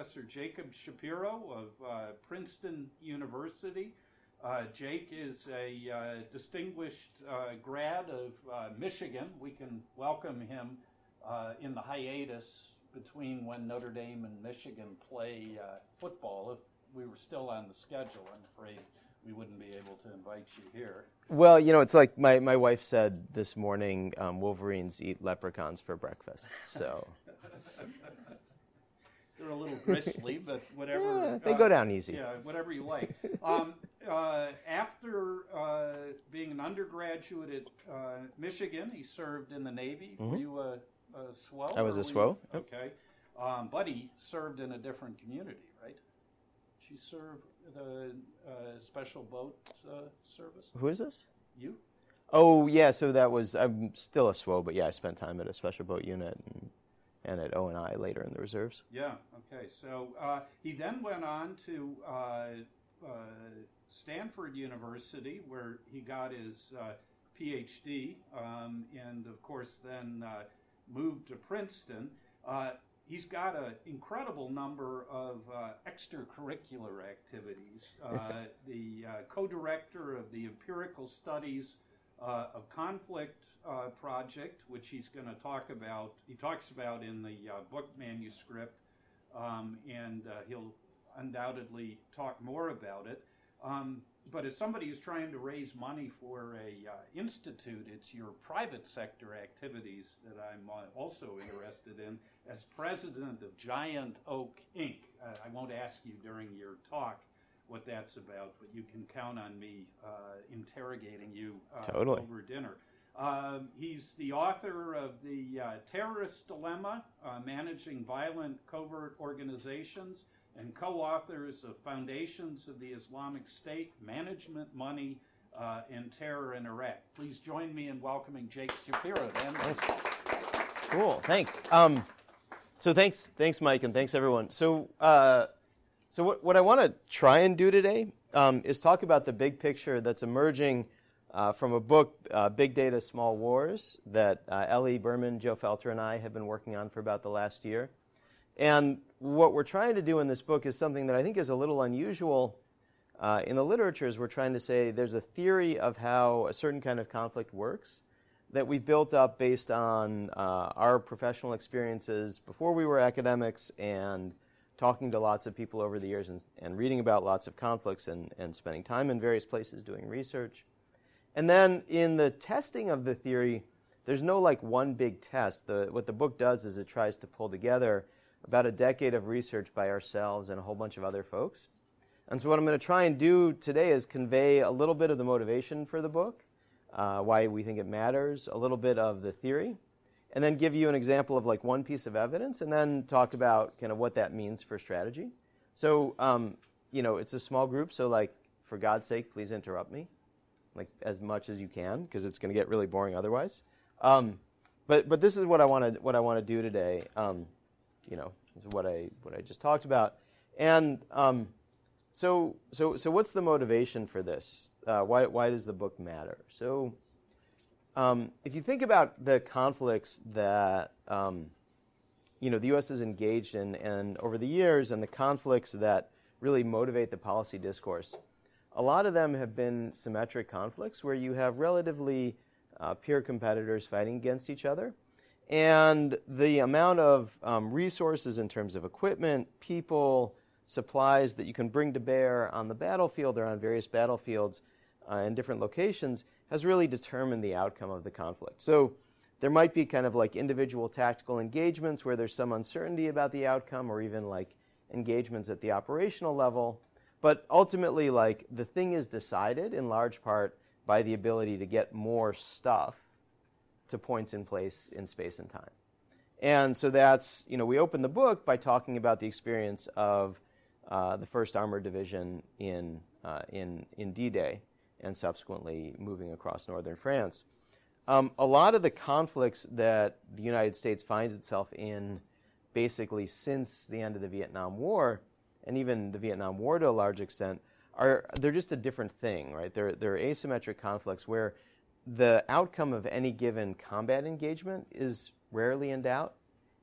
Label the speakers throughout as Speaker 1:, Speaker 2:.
Speaker 1: Professor Jacob Shapiro of uh, Princeton University. Uh, Jake is a uh, distinguished uh, grad of uh, Michigan. We can welcome him uh, in the hiatus between when Notre Dame and Michigan play football. If we were still on the schedule, I'm afraid we wouldn't be able to invite you here.
Speaker 2: Well, you know, it's like my, my wife said this morning um, Wolverines eat leprechauns for breakfast. So.
Speaker 1: They're a little gristly, but whatever.
Speaker 2: Yeah, they uh, go down easy.
Speaker 1: Yeah, whatever you like. Um, uh, after uh, being an undergraduate at uh, Michigan, he served in the Navy. Mm-hmm. Were you a, a SWO?
Speaker 2: I was a SWO.
Speaker 1: Yep. Okay. Um, but he served in a different community, right? She served the uh, special boat uh, service?
Speaker 2: Who is this?
Speaker 1: You?
Speaker 2: Oh yeah, so that was I'm still a SWO, but yeah, I spent time at a special boat unit and, and at ONI later in the reserves.
Speaker 1: Yeah. Okay. So uh, he then went on to uh, uh, Stanford University, where he got his uh, PhD, um, and of course then moved to Princeton he's got an incredible number of uh, extracurricular activities. Uh, the uh, co-director of the empirical studies uh, of conflict uh, project, which he's going to talk about. He talks about in the uh, book manuscript, um, and he'll undoubtedly talk more about it. Um, but as somebody who's trying to raise money for a uh, institute, it's your private sector activities that I'm uh, also interested in. As president of Giant Oak Inc., uh, I won't ask you during your talk what that's about, but you can count on me uh, interrogating you uh,
Speaker 2: totally.
Speaker 1: over dinner. Um, he's the author of the uh, Terrorist Dilemma, Managing Violent Covert Organizations and co-authors of Foundations of the Islamic State, Management, Money, uh, and Terror in Iraq. Please join me in welcoming Jake Shapiro.
Speaker 2: Cool, thanks. Um, so thanks, thanks, Mike, and thanks everyone. So, uh, so what, what I want to try and do today um, is talk about the big picture that's emerging uh, from a book, uh, Big Data, Small Wars, that uh, Eli Berman, Joe Felter, and I have been working on for about the last year. And what we're trying to do in this book is something that I think is a little unusual uh, in the literature. Is we're trying to say there's a theory of how a certain kind of conflict works that we've built up based on uh, our professional experiences before we were academics and talking to lots of people over the years and, and reading about lots of conflicts and, and spending time in various places doing research. And then in the testing of the theory, there's no like one big test. The, what the book does is it tries to pull together about a decade of research by ourselves and a whole bunch of other folks. And so, what I'm going to try and do today is convey a little bit of the motivation for the book, uh, why we think it matters, a little bit of the theory, and then give you an example of like one piece of evidence, and then talk about kind of what that means for strategy. So, um, you know, it's a small group, so like, for God's sake, please interrupt me, like as much as you can, because it's going to get really boring otherwise. Um, but but this is what I want to what I want to do today. Um, you know, what I what I just talked about. And um, so so so what's the motivation for this? Uh, why why does the book matter? So um, if you think about the conflicts that um, you know the U.S. is engaged in, and over the years, and the conflicts that really motivate the policy discourse, a lot of them have been symmetric conflicts where you have relatively uh, peer competitors fighting against each other. And the amount of um, resources in terms of equipment, people, supplies that you can bring to bear on the battlefield or on various battlefields uh, in different locations has really determined the outcome of the conflict. So there might be kind of like individual tactical engagements where there's some uncertainty about the outcome or even like engagements at the operational level. But ultimately, like the thing is decided in large part by the ability to get more stuff to points in place in space and time. And so that's, you know, we open the book by talking about the experience of uh, the 1st Armored Division in, uh, in, in D Day and subsequently moving across northern France. Um, a lot of the conflicts that the United States finds itself in basically since the end of the Vietnam War, and even the Vietnam War to a large extent, are they're just a different thing, right? They're, they're asymmetric conflicts where the outcome of any given combat engagement is rarely in doubt.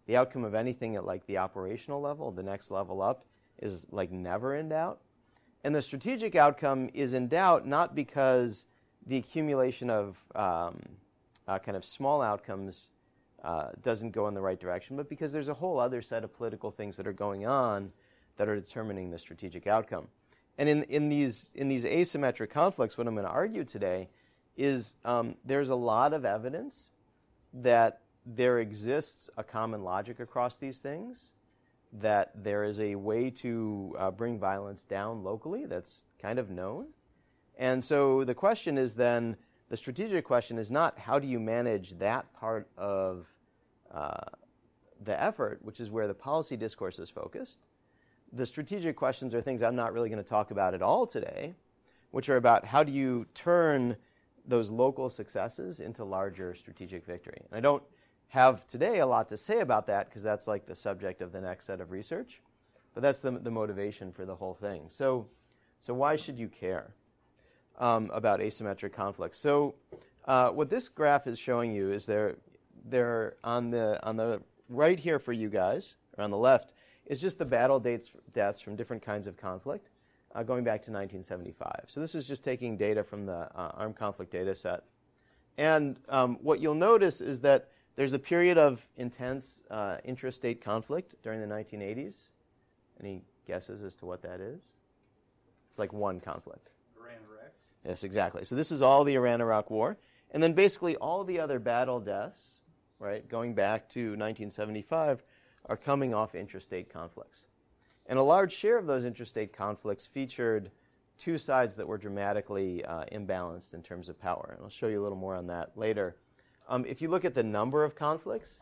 Speaker 2: the outcome of anything at like the operational level, the next level up, is like never in doubt. And the strategic outcome is in doubt not because the accumulation of um, uh, kind of small outcomes uh, doesn't go in the right direction, but because there's a whole other set of political things that are going on that are determining the strategic outcome. And in, in, these, in these asymmetric conflicts, what I'm going to argue today is um, there's a lot of evidence that there exists a common logic across these things, that there is a way to uh, bring violence down locally that's kind of known. And so the question is then the strategic question is not how do you manage that part of uh, the effort, which is where the policy discourse is focused. The strategic questions are things I'm not really going to talk about at all today, which are about how do you turn those local successes into larger strategic victory. And I don't have today a lot to say about that because that's like the subject of the next set of research, but that's the, the motivation for the whole thing. So, so why should you care um, about asymmetric conflicts? So, uh, what this graph is showing you is there, there on the on the right here for you guys, or on the left, is just the battle dates deaths from different kinds of conflict uh, going back to 1975. So this is just taking data from the uh, armed conflict data set. And um, what you'll notice is that there's a period of intense uh, intrastate conflict during the 1980s. Any guesses as to what that is? It's like one conflict.
Speaker 1: Iran Iraq.
Speaker 2: Yes, exactly. So this is all the Iran Iraq War. And then basically all the other battle deaths, right, going back to 1975, are coming off intrastate conflicts. And a large share of those intrastate conflicts featured two sides that were dramatically uh, imbalanced in terms of power. And I'll show you a little more on that later. Um, if you look at the number of conflicts,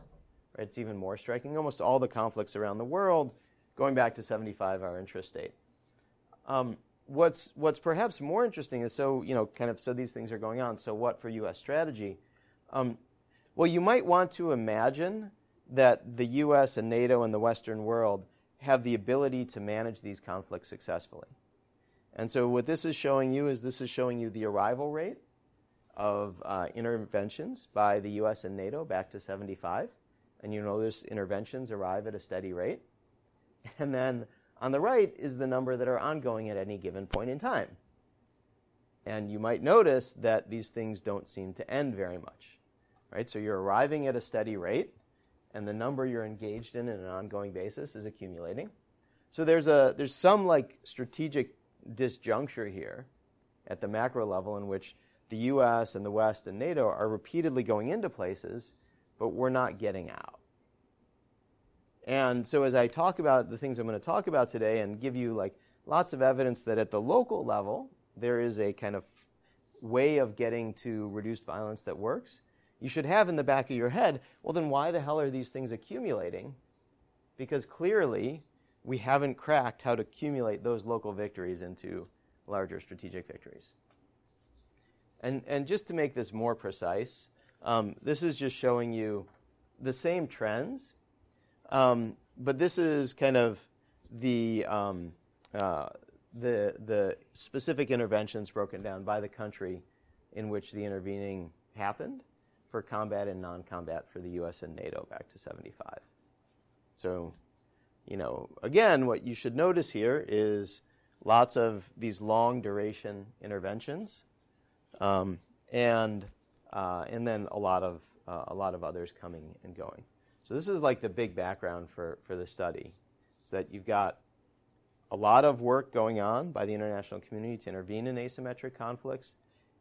Speaker 2: right, it's even more striking. Almost all the conflicts around the world, going back to 75, are intrastate. Um, what's what's perhaps more interesting is so you know kind of so these things are going on. So what for U.S. strategy? Um, well, you might want to imagine that the U.S. and NATO and the Western world have the ability to manage these conflicts successfully. And so, what this is showing you is this is showing you the arrival rate of uh, interventions by the US and NATO back to 75. And you notice interventions arrive at a steady rate. And then on the right is the number that are ongoing at any given point in time. And you might notice that these things don't seem to end very much. Right? So you're arriving at a steady rate and the number you're engaged in on an ongoing basis is accumulating. So there's a there's some like strategic disjuncture here at the macro level in which the US and the West and NATO are repeatedly going into places, but we're not getting out. And so as I talk about the things I'm going to talk about today and give you like lots of evidence that at the local level there is a kind of way of getting to reduced violence that works, you should have in the back of your head, well, then why the hell are these things accumulating? Because clearly, we haven't cracked how to accumulate those local victories into larger strategic victories. And, and just to make this more precise, um, this is just showing you the same trends, um, but this is kind of the, um, uh, the, the specific interventions broken down by the country in which the intervening happened for combat and non-combat for the U.S. and NATO back to 75. So, you know, again, what you should notice here is lots of these long duration interventions, um, and uh, and then a lot of uh, a lot of others coming and going. So this is like the big background for for the study, is that you've got a lot of work going on by the international community to intervene in asymmetric conflicts.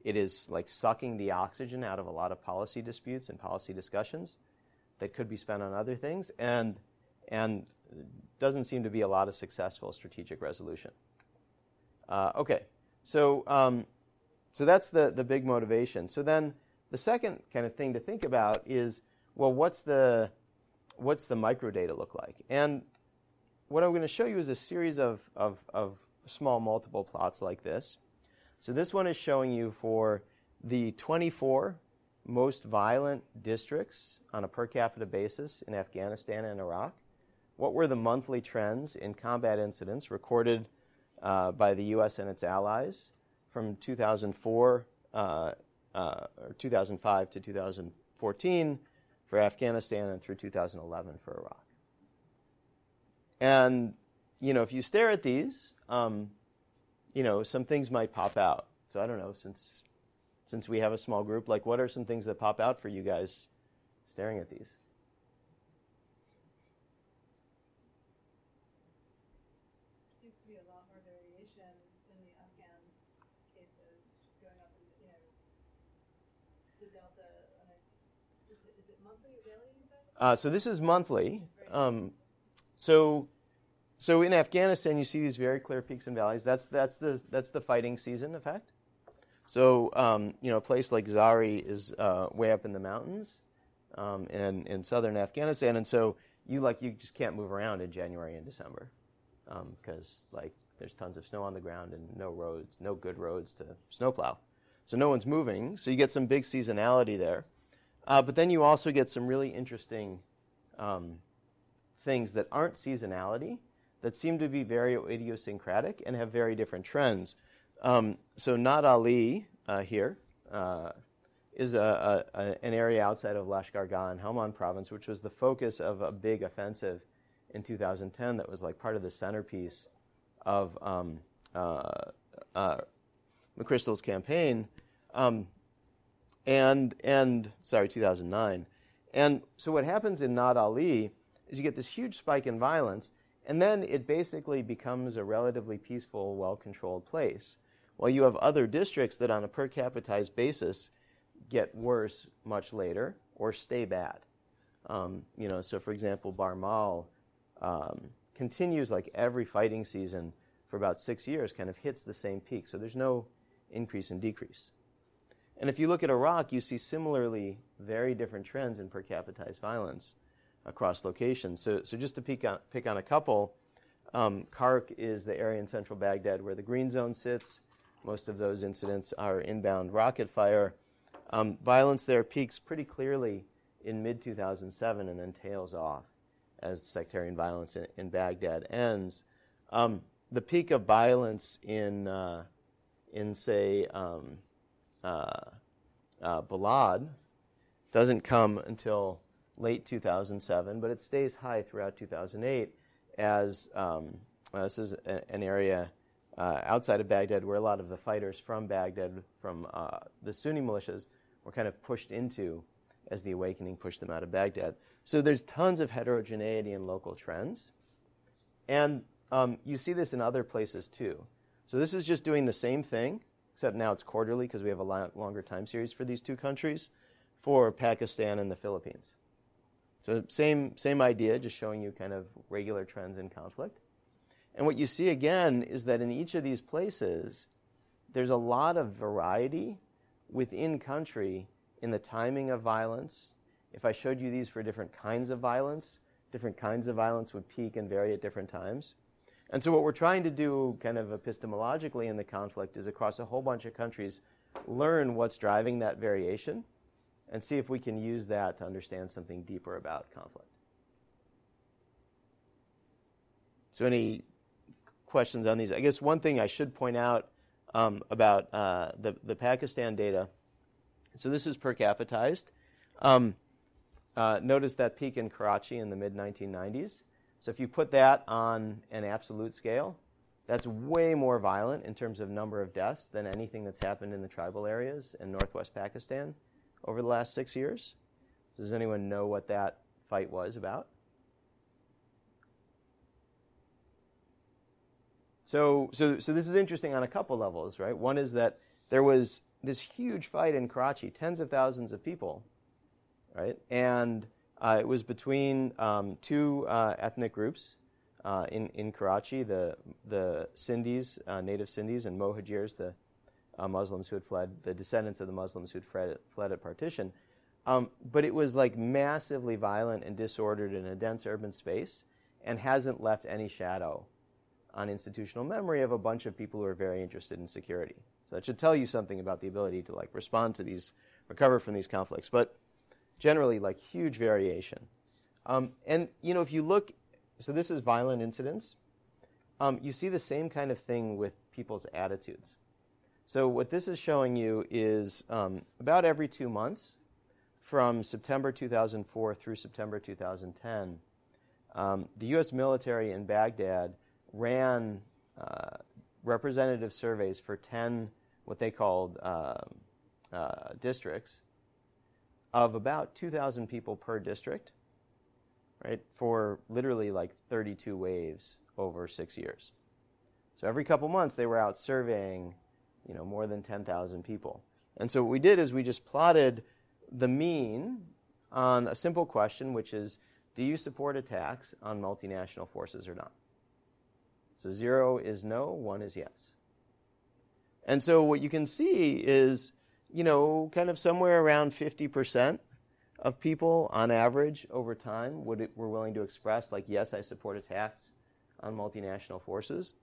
Speaker 2: It is like sucking the oxygen out of a lot of policy disputes and policy discussions that could be spent on other things, and and doesn't seem to be a lot of successful strategic resolution. Uh, okay, so um, so that's the the big motivation. So then the second kind of thing to think about is well, what's the what's the microdata look like? And what I'm going to show you is a series of, of, of small multiple plots like this. So this one is showing you for the 24 most violent districts on a per capita basis in Afghanistan and Iraq. What were the monthly trends in combat incidents recorded uh, by the U.S. and its allies from 2004 uh, uh, or 2005 to 2014 for Afghanistan and through 2011 for Iraq? And, you know, if you stare at these, um, you know, some things might pop out. So I don't know, since, since we have a small group, like what are some things that pop out for you guys staring at these?
Speaker 3: Seems to be a lot more variation in the Afghan cases, just going up and, you know, the delta, and I, is it, is it monthly or daily, you said?
Speaker 2: Uh, so this is monthly. Um, so, so in Afghanistan, you see these very clear peaks and valleys. That's that's the that's the fighting season effect. So um, you know, a place like Zari is uh, way up in the mountains, um, in in southern Afghanistan, and so you like you just can't move around in January and December because like there's tons of snow on the ground and no roads, no good roads to snowplow. So no one's moving. So you get some big seasonality there. Uh, but then you also get some really interesting um, things that aren't seasonality that seem to be very idiosyncratic and have very different trends. Um, so Nad Ali uh, here uh, is a, a, an area outside of Lashkar Gah in Helmand province, which was the focus of a big offensive in 2010 that was like part of the centerpiece of um, uh, uh, McChrystal's campaign. Um, and and sorry, 2009. And so what happens in Nad Ali is you get this huge spike in violence, and then it basically becomes a relatively peaceful, well-controlled place. While you have other districts that, on a per capita basis, get worse much later or stay bad. Um, you know, so for example, Barmal um, continues like every fighting season for about six years, kind of hits the same peak. So there's no increase and decrease. And if you look at Iraq, you see similarly very different trends in per capita violence across locations. So, so just to pick on, pick on a couple, um, Karkh is the area in central Baghdad where the green zone sits. Most of those incidents are inbound rocket fire. Um, violence there peaks pretty clearly in mid 2007 and then tails off as sectarian violence in, in Baghdad ends. Um, the peak of violence in, uh, in say, um, uh, uh, Balad doesn't come until late 2007, but it stays high throughout 2008 as um, uh, this is a, an area uh, outside of Baghdad where a lot of the fighters from Baghdad, from uh, the Sunni militias, were kind of pushed into as the awakening pushed them out of Baghdad. So there's tons of heterogeneity in local trends. And um, you see this in other places too. So this is just doing the same thing except now it's quarterly because we have a longer time series for these two countries, for Pakistan and the Philippines. So same same idea, just showing you kind of regular trends in conflict. And what you see again is that in each of these places, there's a lot of variety within country in the timing of violence. If I showed you these for different kinds of violence, different kinds of violence would peak and vary at different times. And so, what we're trying to do, kind of epistemologically, in the conflict is across a whole bunch of countries, learn what's driving that variation and see if we can use that to understand something deeper about conflict. So, any questions on these? I guess one thing I should point out um, about uh, the, the Pakistan data so, this is per capitized. Um, uh, notice that peak in Karachi in the mid 1990s. So if you put that on an absolute scale, that's way more violent in terms of number of deaths than anything that's happened in the tribal areas in northwest Pakistan over the last six years. Does anyone know what that fight was about? So, so, so this is interesting on a couple levels, right? One is that there was this huge fight in Karachi, tens of thousands of people, right? And uh, it was between um, two uh, ethnic groups uh, in, in Karachi, the, the Sindhis, uh, native Sindhis, and Mohajirs, the uh, Muslims who had fled, the descendants of the Muslims who had fled, fled at partition. Um, but it was like massively violent and disordered in a dense urban space and hasn't left any shadow on institutional memory of a bunch of people who are very interested in security. So that should tell you something about the ability to like respond to these, recover from these conflicts. But generally like huge variation. Um, and you know, if you look, so this is violent incidents. Um, you see the same kind of thing with people's attitudes. So what this is showing you is um, about every two months, from September 2004 through September 2010, um, the U.S. military in Baghdad ran uh, representative surveys for 10 what they called uh, uh, districts of about 2,000 people per district, right, for literally like 32 waves over six years. So every couple months they were out surveying, you know, more than 10,000 people. And so what we did is we just plotted the mean on a simple question, which is, do you support attacks on multinational forces or not? So zero is no, one is yes. And so what you can see is, you know, kind of somewhere around 50% of people on average over time would, were willing to express, like, yes, I support attacks on multinational forces.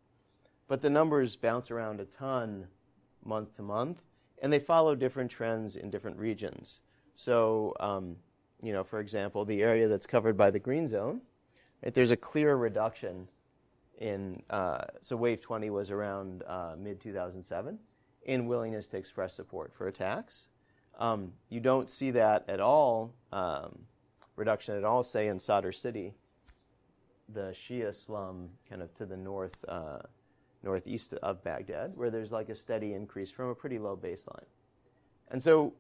Speaker 2: But the numbers bounce around a ton month to month, and they follow different trends in different regions. So, um, you know, for example, the area that's covered by the green zone, right, there's a clear reduction in, uh, so wave 20 was around uh, mid 2007, in willingness to express support for attacks. Um, you don't see that at all, um, reduction at all, say in Sadr City, the Shia slum kind of to the north, uh, northeast of Baghdad, where there's like a steady increase from a pretty low baseline. And so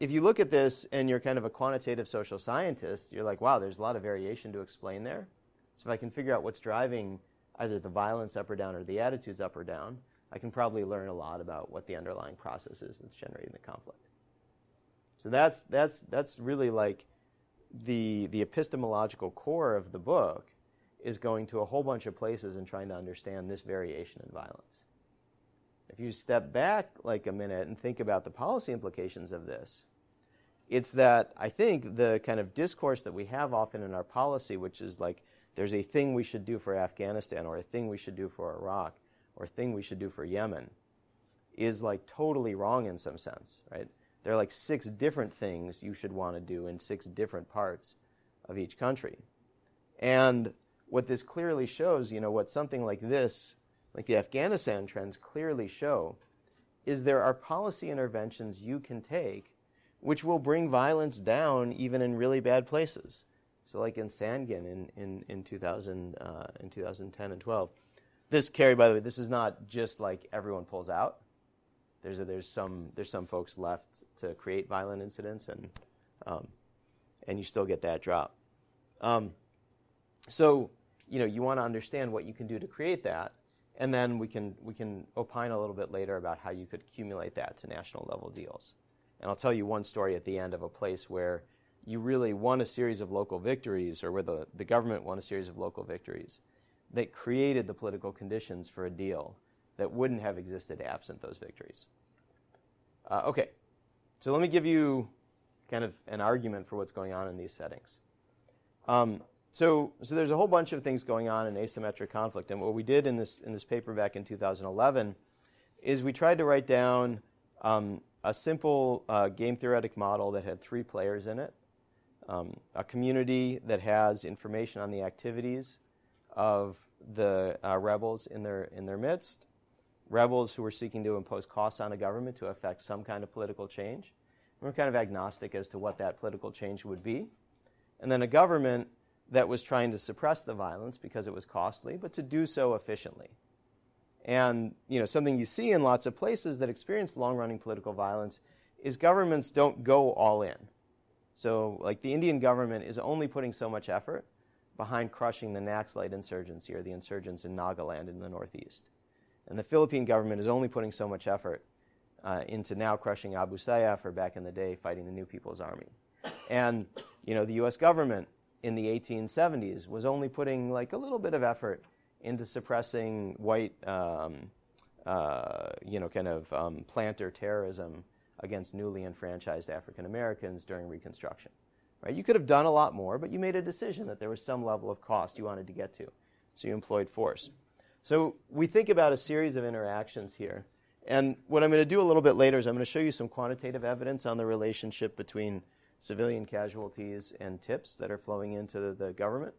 Speaker 2: if you look at this and you're kind of a quantitative social scientist, you're like, wow, there's a lot of variation to explain there. So if I can figure out what's driving either the violence up or down or the attitudes up or down, I can probably learn a lot about what the underlying process is that's generating the conflict. So that's that's that's really like the the epistemological core of the book is going to a whole bunch of places and trying to understand this variation in violence. If you step back like a minute and think about the policy implications of this, it's that I think the kind of discourse that we have often in our policy, which is like there's a thing we should do for Afghanistan or a thing we should do for Iraq or thing we should do for Yemen, is like totally wrong in some sense, right? There are like six different things you should want to do in six different parts of each country. And what this clearly shows, you know, what something like this, like the Afghanistan trends clearly show, is there are policy interventions you can take which will bring violence down even in really bad places. So, like in Sangin in, in, in, 2000, uh, in 2010 and 12. This, Carrie, by the way, this is not just like everyone pulls out. There's, a, there's, some, there's some folks left to create violent incidents, and, um, and you still get that drop. Um, so, you know, you want to understand what you can do to create that, and then we can, we can opine a little bit later about how you could accumulate that to national level deals. And I'll tell you one story at the end of a place where you really won a series of local victories, or where the, the government won a series of local victories that created the political conditions for a deal that wouldn't have existed absent those victories. Uh, okay, so let me give you kind of an argument for what's going on in these settings. Um, so, so there's a whole bunch of things going on in asymmetric conflict, and what we did in this in this paper back in 2011 is we tried to write down um, a simple uh, game theoretic model that had three players in it, um, a community that has information on the activities of the uh, rebels in their in their midst, rebels who were seeking to impose costs on a government to effect some kind of political change. We're kind of agnostic as to what that political change would be, and then a government that was trying to suppress the violence because it was costly, but to do so efficiently. And you know, something you see in lots of places that experience long-running political violence is governments don't go all in. So, like the Indian government is only putting so much effort behind crushing the Naxalite insurgency or the insurgents in Nagaland in the northeast. And the Philippine government is only putting so much effort uh, into now crushing Abu Sayyaf or back in the day fighting the New People's Army. And you know, the U.S. government in the 1870s was only putting like a little bit of effort into suppressing white, um, uh, you know, kind of um, planter terrorism against newly enfranchised African Americans during Reconstruction. Right? You could have done a lot more, but you made a decision that there was some level of cost you wanted to get to, so you employed force. So we think about a series of interactions here. And what I'm going to do a little bit later is I'm going to show you some quantitative evidence on the relationship between civilian casualties and tips that are flowing into the, government.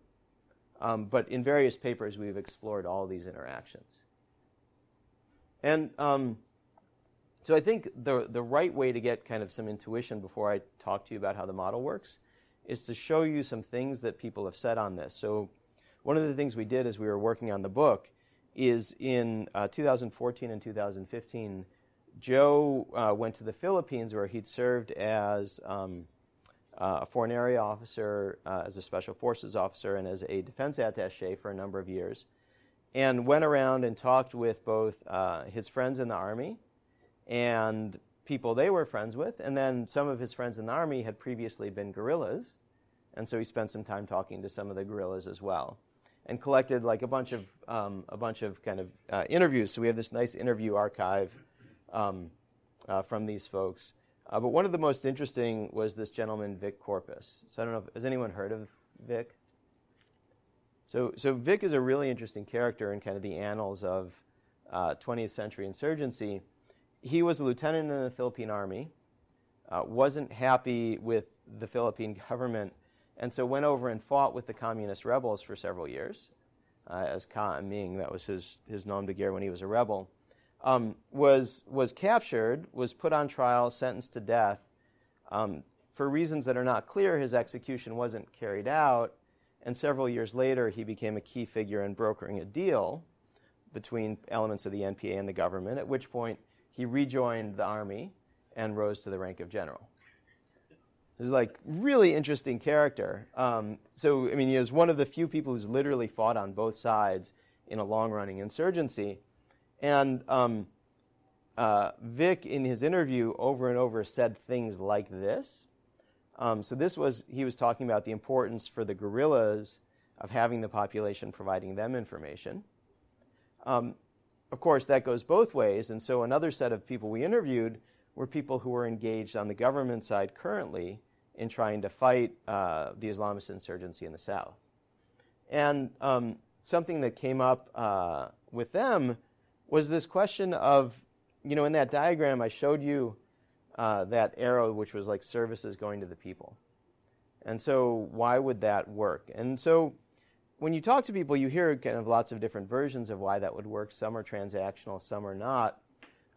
Speaker 2: Um, but in various papers, we've explored all these interactions. And um, so I think the, the right way to get kind of some intuition before I talk to you about how the model works is to show you some things that people have said on this. So, one of the things we did as we were working on the book is in uh, 2014 and 2015, Joe uh, went to the Philippines where he'd served as um, uh, a foreign area officer, uh, as a special forces officer, and as a defense attache for a number of years, and went around and talked with both uh, his friends in the army and people they were friends with, and then some of his friends in the army had previously been guerrillas, and so he spent some time talking to some of the guerrillas as well, and collected like a bunch of um, a bunch of kind of uh, interviews. So we have this nice interview archive um, uh, from these folks. Uh, but one of the most interesting was this gentleman Vic Corpuz. So I don't know, if, has anyone heard of Vic? So, so Vic is a really interesting character in kind of the annals of 20th uh, century insurgency he was a lieutenant in the Philippine Army, uh, wasn't happy with the Philippine government, and so went over and fought with the communist rebels for several years uh, as Ka Ming. That was his, his nom de guerre when he was a rebel. Um, was, was captured, was put on trial, sentenced to death. Um, for reasons that are not clear, his execution wasn't carried out, and several years later, he became a key figure in brokering a deal between elements of the NPA and the government, at which point he rejoined the army and rose to the rank of general. He's like really interesting character. Um, so I mean, he was one of the few people who's literally fought on both sides in a long-running insurgency, and um, uh, Vic, in his interview, over and over said things like this. Um, so this was he was talking about the importance for the guerrillas of having the population providing them information. Um, of course, that goes both ways. And so another set of people we interviewed were people who were engaged on the government side currently in trying to fight uh, the Islamist insurgency in the South. And um, something that came up uh, with them was this question of, you know, in that diagram I showed you uh, that arrow, which was like services going to the people. And so, why would that work? And so, when you talk to people, you hear kind of lots of different versions of why that would work. Some are transactional, some are not.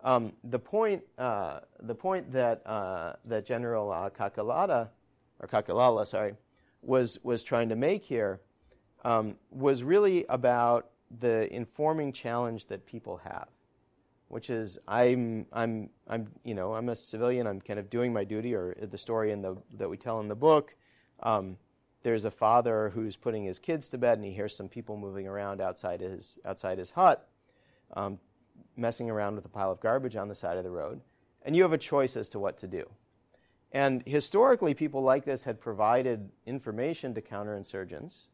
Speaker 2: Um, the point, uh, the point that uh, that General uh, or Kakalala, sorry, was was trying to make here um, was really about the informing challenge that people have, which is I'm I'm I'm you know I'm a civilian. I'm kind of doing my duty, or the story in the that we tell in the book. Um, there's a father who's putting his kids to bed and he hears some people moving around outside his, outside his hut, um, messing around with a pile of garbage on the side of the road. And you have a choice as to what to do. And historically, people like this had provided information to counterinsurgents,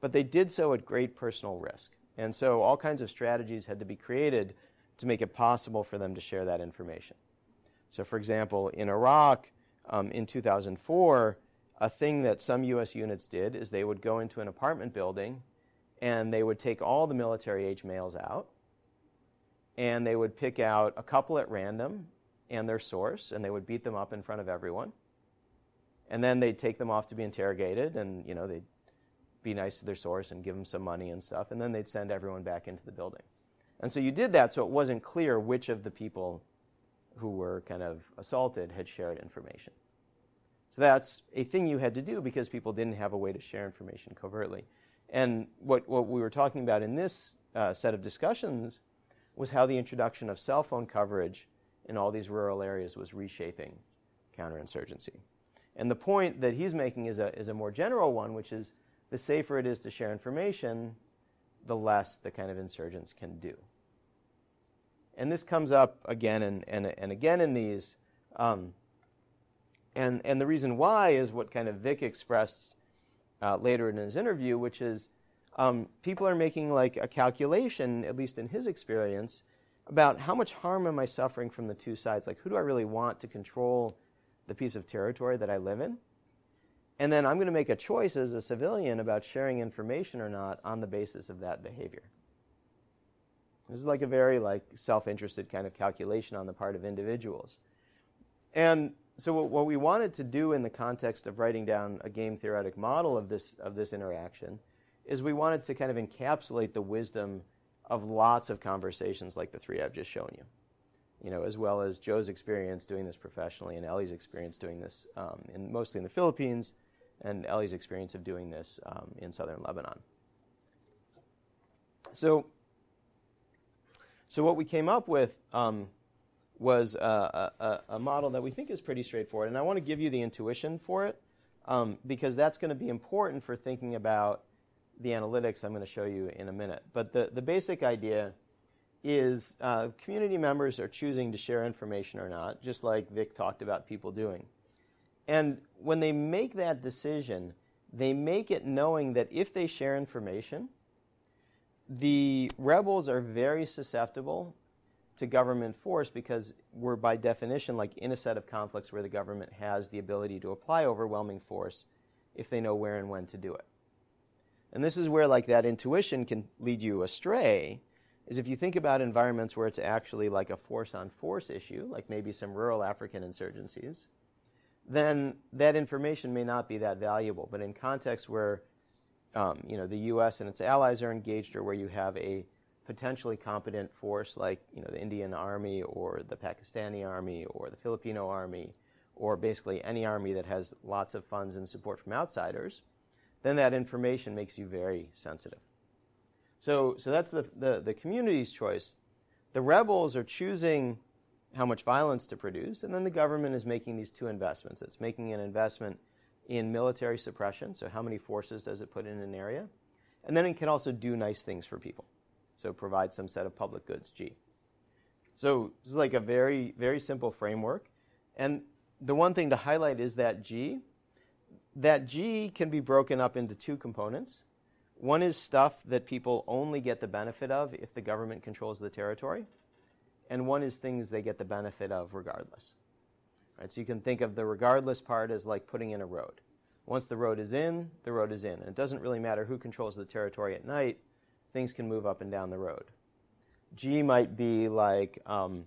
Speaker 2: but they did so at great personal risk. And so all kinds of strategies had to be created to make it possible for them to share that information. So, for example, in Iraq um, in 2004, a thing that some U.S. units did is they would go into an apartment building and they would take all the military age males out and they would pick out a couple at random and their source and they would beat them up in front of everyone. And then they'd take them off to be interrogated and, you know, they'd be nice to their source and give them some money and stuff. And then they'd send everyone back into the building. And so you did that so it wasn't clear which of the people who were kind of assaulted had shared information. So that's a thing you had to do because people didn't have a way to share information covertly. And what, what we were talking about in this uh, set of discussions was how the introduction of cell phone coverage in all these rural areas was reshaping counterinsurgency. And the point that he's making is a, is a more general one, which is the safer it is to share information, the less the kind of insurgents can do. And this comes up again and, and, and again in these. Um, and, and the reason why is what kind of Vic expressed uh, later in his interview, which is um, people are making like a calculation, at least in his experience, about how much harm am I suffering from the two sides? Like, who do I really want to control the piece of territory that I live in? And then I'm going to make a choice as a civilian about sharing information or not on the basis of that behavior. This is like a very like self-interested kind of calculation on the part of individuals. And so what, we wanted to do in the context of writing down a game theoretic model of this of this interaction is we wanted to kind of encapsulate the wisdom of lots of conversations like the three I've just shown you. You know, as well as Joe's experience doing this professionally and Eli's experience doing this um, in, mostly in the Philippines and Eli's experience of doing this um, in southern Lebanon. So, so what we came up with um, was a, a, a, model that we think is pretty straightforward, and I want to give you the intuition for it um, because that's going to be important for thinking about the analytics I'm going to show you in a minute. But the, the basic idea is uh, community members are choosing to share information or not, just like Vic talked about people doing. And when they make that decision, they make it knowing that if they share information, the rebels are very susceptible to government force because we're by definition like in a set of conflicts where the government has the ability to apply overwhelming force if they know where and when to do it. And this is where like that intuition can lead you astray is if you think about environments where it's actually like a force on force issue, like maybe some rural African insurgencies, then that information may not be that valuable. But in contexts where um, you know, the U.S. and its allies are engaged, or where you have a potentially competent force like you know, the Indian Army or the Pakistani Army or the Filipino Army, or basically any army that has lots of funds and support from outsiders, then that information makes you very sensitive. So, so that's the, the, the community's choice. The rebels are choosing how much violence to produce, and then the government is making these two investments. It's making an investment in military suppression, so how many forces does it put in an area? And then it can also do nice things for people, so provide some set of public goods, G. So this is like a very, very simple framework. And the one thing to highlight is that G. That G can be broken up into two components. One is stuff that people only get the benefit of if the government controls the territory, and one is things they get the benefit of regardless. Right, so you can think of the regardless part as like putting in a road. Once the road is in, the road is in. And it doesn't really matter who controls the territory at night, things can move up and down the road. G might be like, um,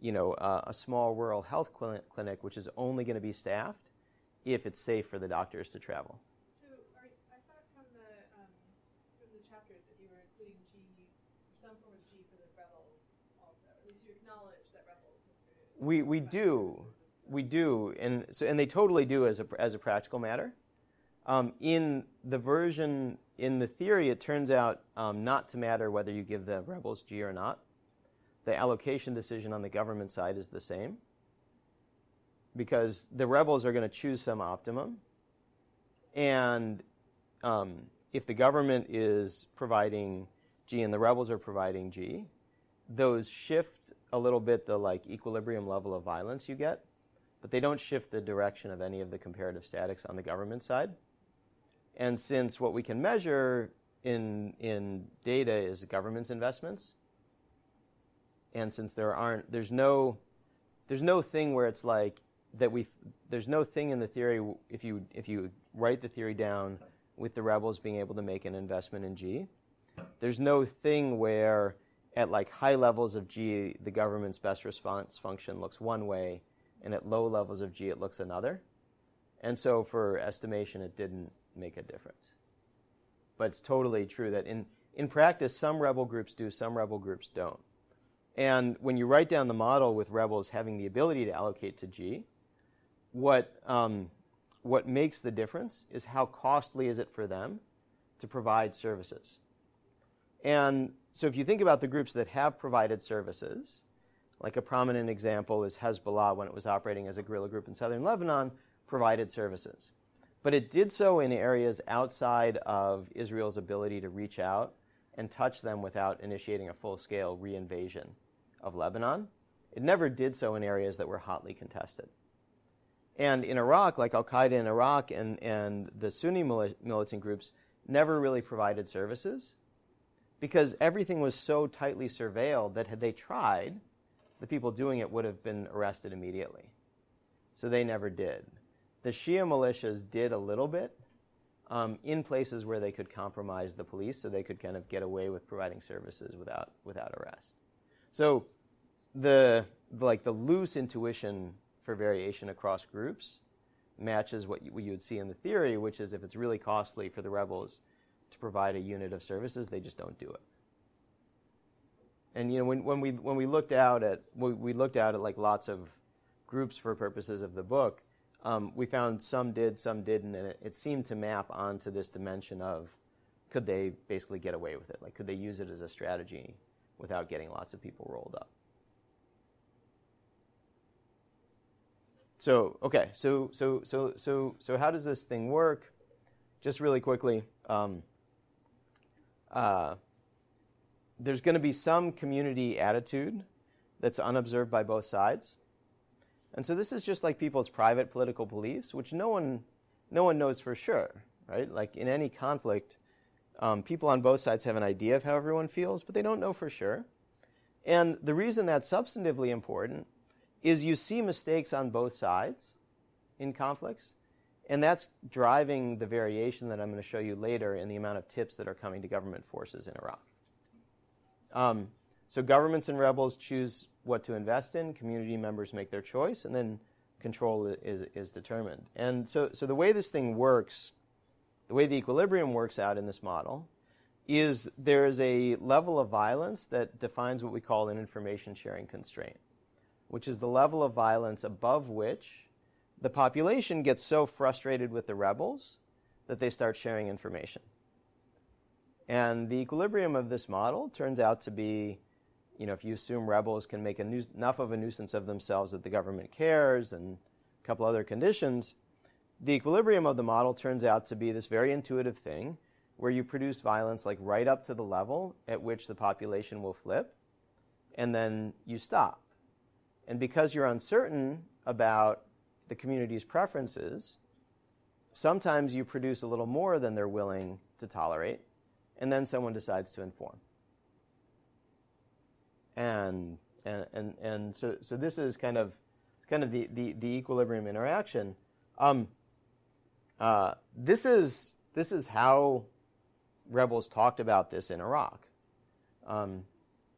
Speaker 2: you know, uh, a small rural health clinic, which is only going to be staffed if it's safe for the doctors to travel.
Speaker 3: So are, I thought from the, um, from the chapters that you were including G, some form of G for the rebels also. At least you acknowledge that rebels.
Speaker 2: We, we do we do, and so, and they totally do as a as a practical matter. Um, in the version in the theory, it turns out um, not to matter whether you give the rebels G or not. The allocation decision on the government side is the same because the rebels are going to choose some optimum, and um, if the government is providing G and the rebels are providing G, those shift a little bit the like equilibrium level of violence you get but they don't shift the direction of any of the comparative statics on the government side. And since what we can measure in, in data is government's investments, and since there aren't, there's no, there's no thing where it's like that we, there's no thing in the theory if you if you write the theory down with the rebels being able to make an investment in G, there's no thing where at like high levels of G the government's best response function looks one way and at low levels of G it looks another. And so for estimation, it didn't make a difference. But it's totally true that in, in practice, some rebel groups do, some rebel groups don't. And when you write down the model with rebels having the ability to allocate to G, what, um, what makes the difference is how costly is it for them to provide services. And so if you think about the groups that have provided services, like a prominent example is Hezbollah, when it was operating as a guerrilla group in southern Lebanon, provided services. But it did so in areas outside of Israel's ability to reach out and touch them without initiating a full scale reinvasion of Lebanon. It never did so in areas that were hotly contested. And in Iraq, like Al Qaeda in Iraq and, and the Sunni militant groups, never really provided services because everything was so tightly surveilled that had they tried, the people doing it would have been arrested immediately. So they never did. The Shia militias did a little bit um, in places where they could compromise the police, so they could kind of get away with providing services without without arrest. So the, like the loose intuition for variation across groups matches what you, what you would see in the theory, which is if it's really costly for the rebels to provide a unit of services, they just don't do it. And you know, when, when we when we looked out at we, we looked out at like lots of groups for purposes of the book, um, we found some did, some didn't, and it, it seemed to map onto this dimension of could they basically get away with it? Like, could they use it as a strategy without getting lots of people rolled up? So, okay, so, so, so, so, so how does this thing work? Just really quickly, um, uh, there's going to be some community attitude that's unobserved by both sides. And so this is just like people's private political beliefs, which no one, no one knows for sure, right? Like in any conflict, um, people on both sides have an idea of how everyone feels, but they don't know for sure. And the reason that's substantively important is you see mistakes on both sides in conflicts, and that's driving the variation that I'm going to show you later in the amount of tips that are coming to government forces in Iraq. Um, so governments and rebels choose what to invest in, community members make their choice, and then control is, is determined. And so, so the way this thing works, the way the equilibrium works out in this model, is there is a level of violence that defines what we call an information sharing constraint, which is the level of violence above which the population gets so frustrated with the rebels that they start sharing information. And the equilibrium of this model turns out to be you know, if you assume rebels can make nu- enough of a nuisance of themselves that the government cares and a couple other conditions, the equilibrium of the model turns out to be this very intuitive thing where you produce violence like right up to the level at which the population will flip, and then you stop. And because you're uncertain about the community's preferences, sometimes you produce a little more than they're willing to tolerate, and then someone decides to inform and and and, and so so this is kind of kind of the the, the equilibrium interaction. Um, uh, this is this is how rebels talked about this in Iraq. Um,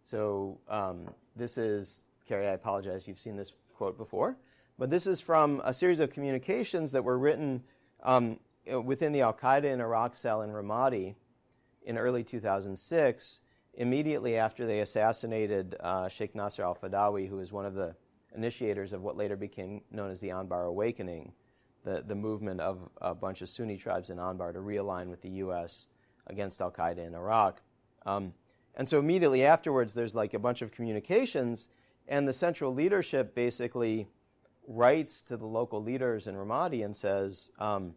Speaker 2: so um, this is Carrie. I apologize. You've seen this quote before, but this is from a series of communications that were written um, within the Al Qaeda in Iraq cell in Ramadi in early 2006 immediately after they assassinated uh, Sheikh Nasser al Fadawi, who was one of the initiators of what later became known as the Anbar Awakening, the, the movement of a bunch of Sunni tribes in Anbar to realign with the U.S. against Al Qaeda in Iraq. Um, and so immediately afterwards, there's like a bunch of communications, and the central leadership basically writes to the local leaders in Ramadi and says, um,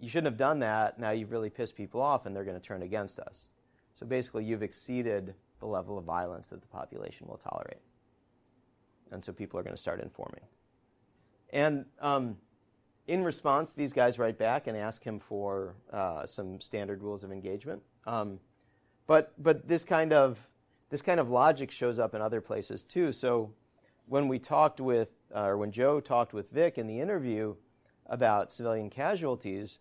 Speaker 2: You shouldn't have done that. Now you've really pissed people off, and they're going to turn against us. So basically, you've exceeded the level of violence that the population will tolerate. And so people are going to start informing. And um, in response, these guys write back and ask him for uh, some standard rules of engagement. Um, but but this kind of this kind of logic shows up in other places too. So when we talked with, uh, or when Joe talked with Vic in the interview about civilian casualties,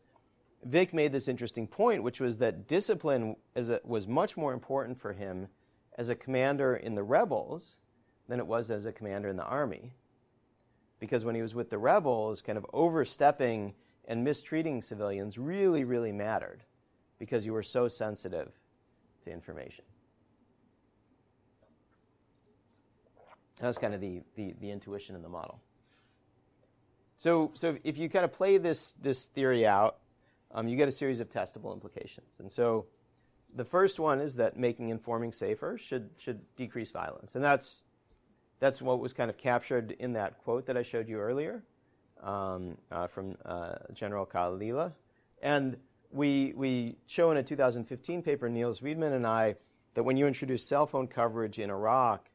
Speaker 2: Vic made this interesting point, which was that discipline a, was much more important for him as a commander in the rebels than it was as a commander in the army. Because when he was with the rebels, kind of overstepping and mistreating civilians really, really mattered because you were so sensitive to information. That was kind of the, the, the intuition in the model. So, so if you kind of play this, this theory out, um, you get a series of testable implications. And so the first one is that making informing safer should, should decrease violence. And that's, that's what was kind of captured in that quote that I showed you earlier um, uh, from uh, General Khalila. And we, we show in a 2015 paper, Nils Weidmann and I, that when you introduce cell phone coverage in Iraq,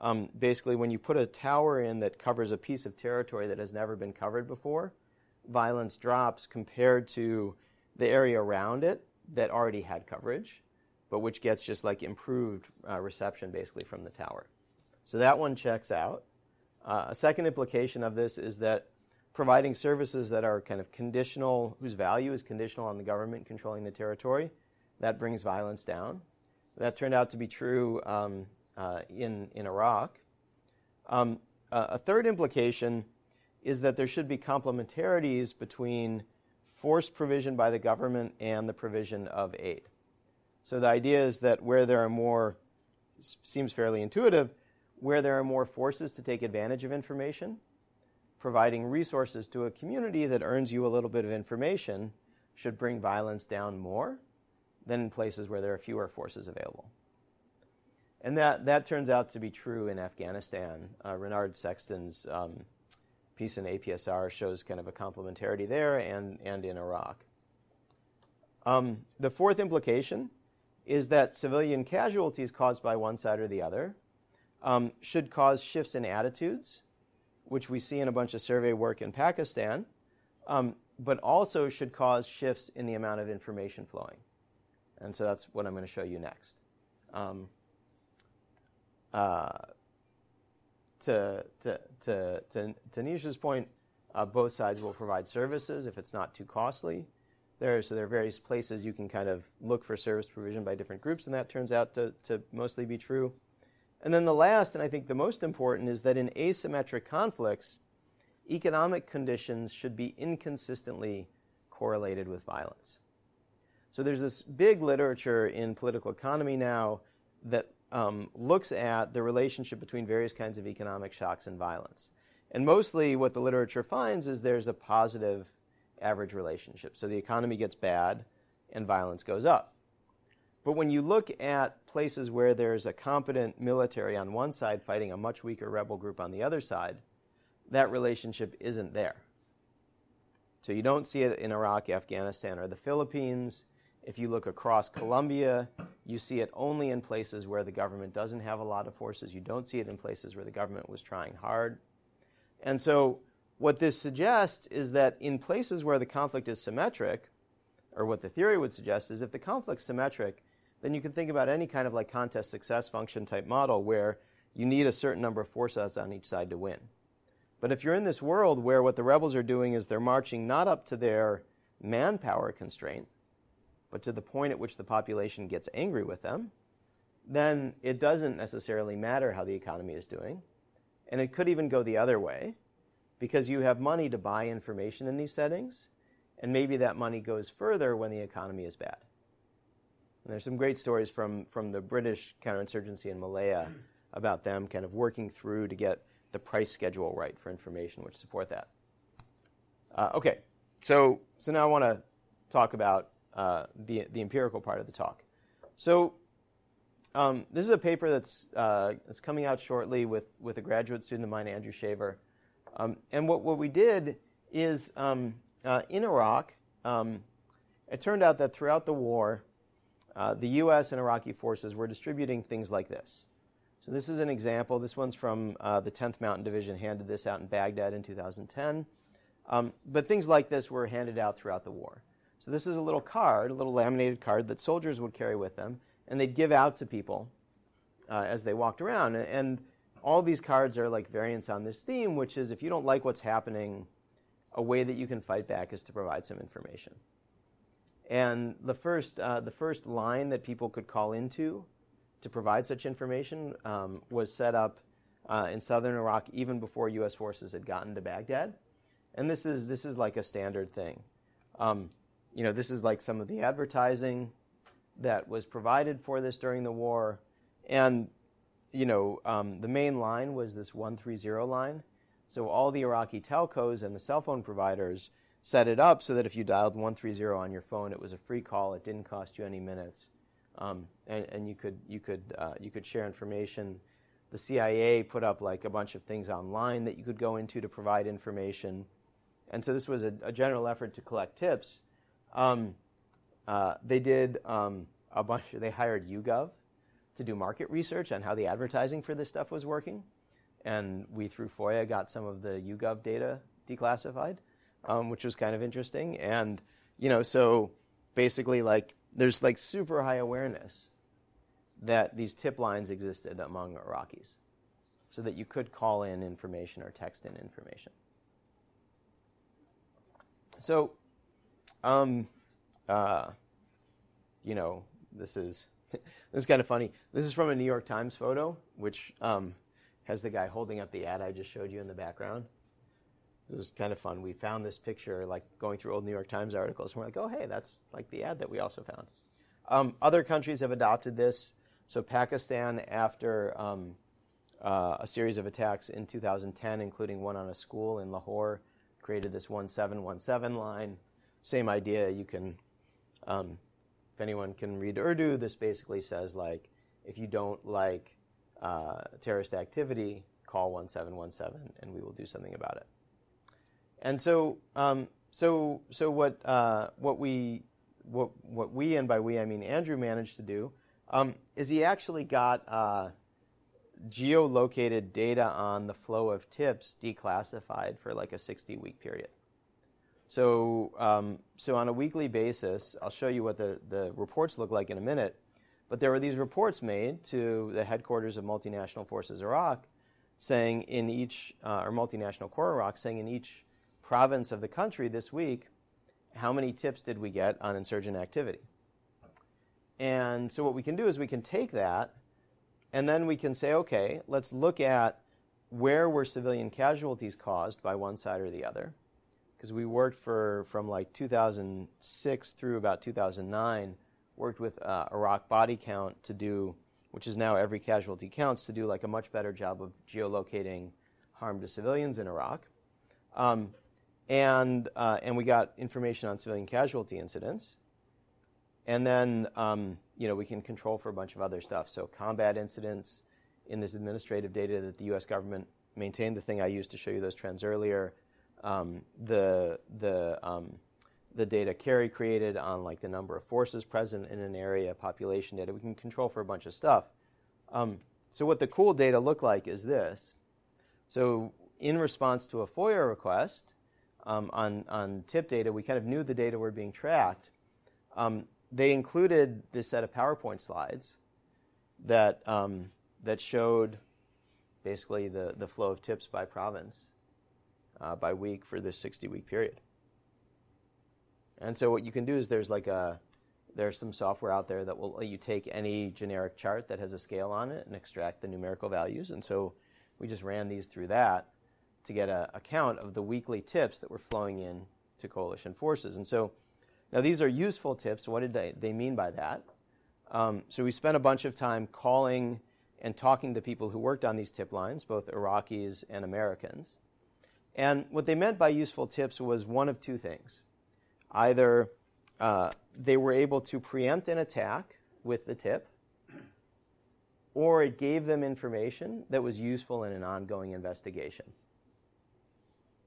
Speaker 2: um, basically when you put a tower in that covers a piece of territory that has never been covered before, violence drops compared to the area around it that already had coverage, but which gets just like improved uh, reception basically from the tower. So that one checks out. Uh, a second implication of this is that providing services that are kind of conditional, whose value is conditional on the government controlling the territory, that brings violence down. That turned out to be true um, uh, in, in Iraq. Um, a third implication is that there should be complementarities between force provision by the government and the provision of aid. So the idea is that where there are more, seems fairly intuitive, where there are more forces to take advantage of information, providing resources to a community that earns you a little bit of information should bring violence down more than in places where there are fewer forces available. And that, that turns out to be true in Afghanistan. Uh, Renard Sexton's um, piece in APSR shows kind of a complementarity there and, and in Iraq. Um, the fourth implication is that civilian casualties caused by one side or the other um, should cause shifts in attitudes, which we see in a bunch of survey work in Pakistan, um, but also should cause shifts in the amount of information flowing. And so that's what I'm going to show you next. Um, uh, to, to, to, to, to Nisha's point, uh, both sides will provide services if it's not too costly. There, so there are various places you can kind of look for service provision by different groups, and that turns out to, to mostly be true. And then the last, and I think the most important, is that in asymmetric conflicts, economic conditions should be inconsistently correlated with violence. So there's this big literature in political economy now that um, looks at the relationship between various kinds of economic shocks and violence. And mostly what the literature finds is there's a positive average relationship. So the economy gets bad and violence goes up. But when you look at places where there's a competent military on one side fighting a much weaker rebel group on the other side, that relationship isn't there. So you don't see it in Iraq, Afghanistan, or the Philippines. If you look across Colombia, you see it only in places where the government doesn't have a lot of forces. You don't see it in places where the government was trying hard. And so what this suggests is that in places where the conflict is symmetric, or what the theory would suggest is if the conflict's symmetric, then you can think about any kind of like contest success function type model where you need a certain number of forces on each side to win. But if you're in this world where what the rebels are doing is they're marching not up to their manpower constraint, but to the point at which the population gets angry with them, then it doesn't necessarily matter how the economy is doing. And it could even go the other way because you have money to buy information in these settings, and maybe that money goes further when the economy is bad. And there's some great stories from, from the British counterinsurgency in Malaya about them kind of working through to get the price schedule right for information which support that. Uh, okay, so, so now I want to talk about uh, the, the empirical part of the talk. So um, this is a paper that's, uh, that's coming out shortly with, with a graduate student of mine, Andrew Shaver. Um, and what, what we did is um, uh, in Iraq, um, it turned out that throughout the war, uh, the U.S. and Iraqi forces were distributing things like this. So this is an example. This one's from uh, the 10th Mountain Division, handed this out in Baghdad in 2010. Um, but things like this were handed out throughout the war. So this is a little card, a little laminated card that soldiers would carry with them, and they'd give out to people uh, as they walked around. And all these cards are like variants on this theme, which is if you don't like what's happening, a way that you can fight back is to provide some information. And the first, uh, the first line that people could call into to provide such information um, was set up uh, in southern Iraq even before U.S. forces had gotten to Baghdad. And this is, this is like a standard thing. Um, you know, this is like some of the advertising that was provided for this during the war. And you know, um, the main line was this 130 line. So all the Iraqi telcos and the cell phone providers set it up so that if you dialed 130 on your phone, it was a free call. It didn't cost you any minutes, um, and, and, you could you could uh, you could share information. The CIA put up like a bunch of things online that you could go into to provide information, and so this was a, a general effort to collect tips. Um, uh, they did um, a bunch. They hired YouGov to do market research on how the advertising for this stuff was working. And we, through FOIA, got some of the YouGov data declassified, um, which was kind of interesting. And, you know, so basically, like, there's like super high awareness that these tip lines existed among Iraqis so that you could call in information or text in information. So, um, uh, you know, this is this is kind of funny. This is from a New York Times photo, which um, has the guy holding up the ad I just showed you in the background. It was kind of fun. We found this picture, like going through old New York Times articles, and we're like, oh, hey, that's like the ad that we also found. Um, other countries have adopted this. So Pakistan, after um, uh, a series of attacks in 2010, including one on a school in Lahore, created this 1717 line. Same idea. You can, um, if anyone can read Urdu, this basically says like, if you don't like uh, terrorist activity, call 1717 and we will do something about it. And so, um, so, so what, uh, what we, what, what we, and by we I mean Andrew managed to do, um, is he actually got uh, geolocated data on the flow of tips declassified for like a 60 week period. So, um, so on a weekly basis, I'll show you what the, the reports look like in a minute. But there were these reports made to the headquarters of multinational forces Iraq, saying in each, uh, or multinational corps Iraq, saying in each province of the country this week, how many tips did we get on insurgent activity? And so what we can do is we can take that and then we can say, okay, let's look at where were civilian casualties caused by one side or the other. Because we worked for from like 2006 through about 2009, worked with uh, Iraq Body Count to do, which is now every casualty counts, to do like a much better job of geolocating harm to civilians in Iraq. Um, and, uh, and we got information on civilian casualty incidents. And then, um, you know, we can control for a bunch of other stuff. So combat incidents in this administrative data that the U.S. government maintained, the thing I used to show you those trends earlier, um, the, the, um, the data Carey created on like the number of forces present in an area, population data, we can control for a bunch of stuff. Um, so what the cool data look like is this. So in response to a FOIA request um, on, on tip data, we kind of knew the data were being tracked. Um, they included this set of PowerPoint slides that um, that showed basically the, the flow of tips by province uh, by week for this 60 week period. And so what you can do is there's like a there's some software out there that will let you take any generic chart that has a scale on it and extract the numerical values. And so we just ran these through that to get a, a count of the weekly tips that were flowing in to coalition forces. And so now, these are useful tips. What did they, they mean by that? Um, so, we spent a bunch of time calling and talking to people who worked on these tip lines, both Iraqis and Americans. And what they meant by useful tips was one of two things. Either uh, they were able to preempt an attack with the tip, or it gave them information that was useful in an ongoing investigation.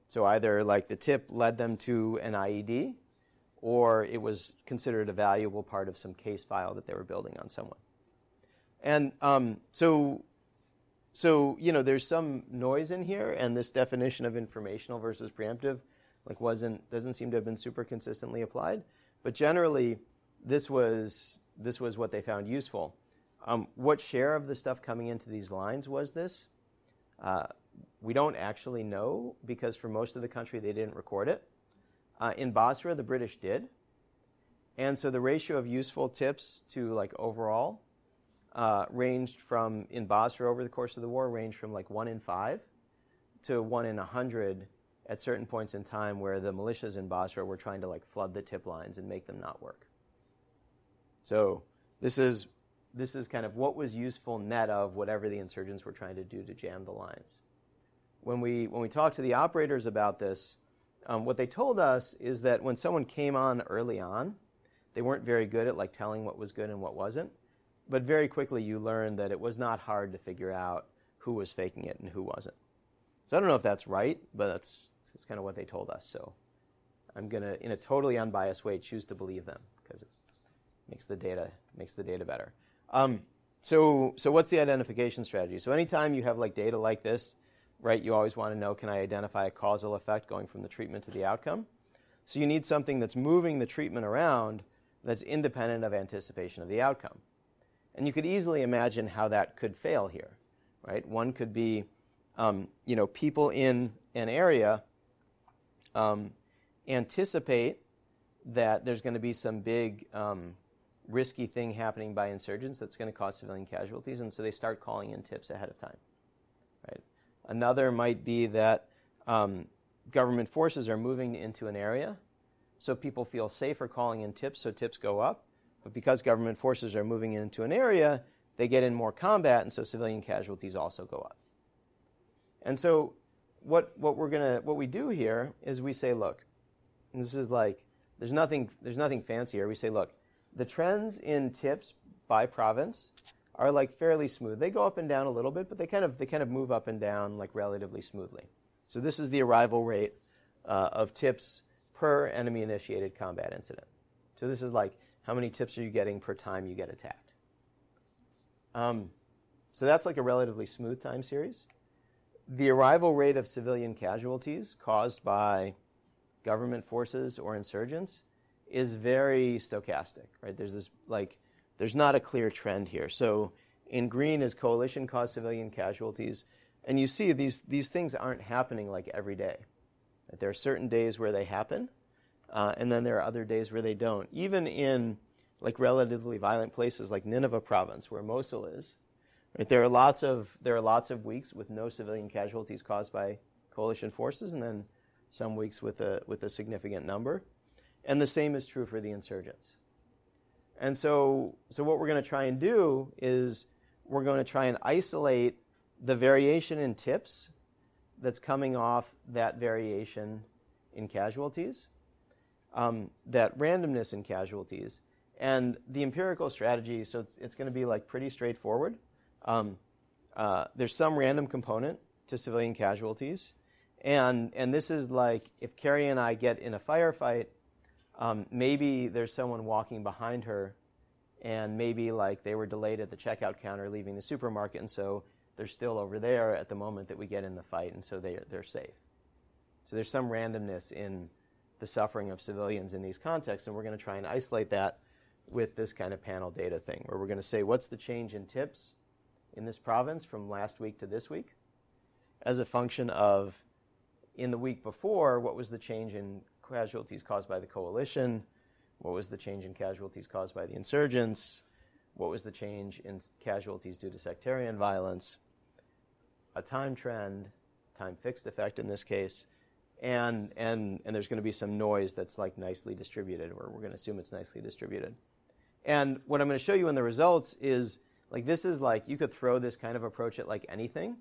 Speaker 2: So either like the tip led them to an IED, or it was considered a valuable part of some case file that they were building on someone. And um, so, so you know, there's some noise in here, and this definition of informational versus preemptive, like, wasn't doesn't seem to have been super consistently applied. But generally, this was this was what they found useful. Um, what share of the stuff coming into these lines was this? Uh, we don't actually know because for most of the country they didn't record it. Uh, in Basra, the British did. And so the ratio of useful tips to like overall uh, ranged from, in Basra over the course of the war, ranged from like one in five to one in a hundred at certain points in time where the militias in Basra were trying to like flood the tip lines and make them not work. So this is this is kind of what was useful net of whatever the insurgents were trying to do to jam the lines. When we when we talked to the operators about this, um, what they told us is that when someone came on early on, they weren't very good at like telling what was good and what wasn't. But very quickly, you learned that it was not hard to figure out who was faking it and who wasn't. So I don't know if that's right, but that's, that's kind of what they told us. So I'm gonna, in a totally unbiased way, choose to believe them because it makes the data makes the data better. Um, so so what's the identification strategy? So anytime you have like data like this, right? You always want to know can I identify a causal effect going from the treatment to the outcome? So you need something that's moving the treatment around that's independent of anticipation of the outcome. And you could easily imagine how that could fail here, right? One could be, um, you know, people in an area um, anticipate that there's going to be some big um, risky thing happening by insurgents that's going to cause civilian casualties, and so they start calling in tips ahead of time. Right? Another might be that um, government forces are moving into an area, so people feel safer calling in tips, so tips go up. But because government forces are moving into an area, they get in more combat, and so civilian casualties also go up. And so what, what we're gonna what we do here is we say, look, this is like there's nothing there's nothing fancy here. We say, look, the trends in tips by province are like fairly smooth. They go up and down a little bit, but they kind of they kind of move up and down like relatively smoothly. So this is the arrival rate uh, of tips per enemy initiated combat incident. So this is like how many tips are you getting per time you get attacked. Um, so that's like a relatively smooth time series. The arrival rate of civilian casualties caused by government forces or insurgents is very stochastic, right? There's this like there's not a clear trend here. So in green is coalition caused civilian casualties, and you see these these things aren't happening like every day. There are certain days where they happen, uh, and then there are other days where they don't. Even in like relatively violent places like Nineveh province, where Mosul is, right, there are lots of there are lots of weeks with no civilian casualties caused by coalition forces, and then some weeks with a with a significant number. And the same is true for the insurgents. And so, so what we're going to try and do is we're going to try and isolate the variation in tips that's coming off that variation in casualties, um, that randomness in casualties, and the empirical strategy. So it's, it's going to be like pretty straightforward. Um, uh, there's some random component to civilian casualties, and and this is like if Carrie and I get in a firefight um, maybe there's someone walking behind her, and maybe like they were delayed at the checkout counter leaving the supermarket, and so they're still over there at the moment that we get in the fight, and so they, they're safe. So there's some randomness in the suffering of civilians in these contexts, and we're going to try and isolate that with this kind of panel data thing, where we're going to say what's the change in tips in this province from last week to this week as a function of in the week before, what was the change in casualties caused by the coalition? What was the change in casualties caused by the insurgents? What was the change in casualties due to sectarian violence? A time trend, time fixed effect in this case, and and and there's going to be some noise that's like nicely distributed, or we're going to assume it's nicely distributed. And what I'm going to show you in the results is like this is like you could throw this kind of approach at like anything.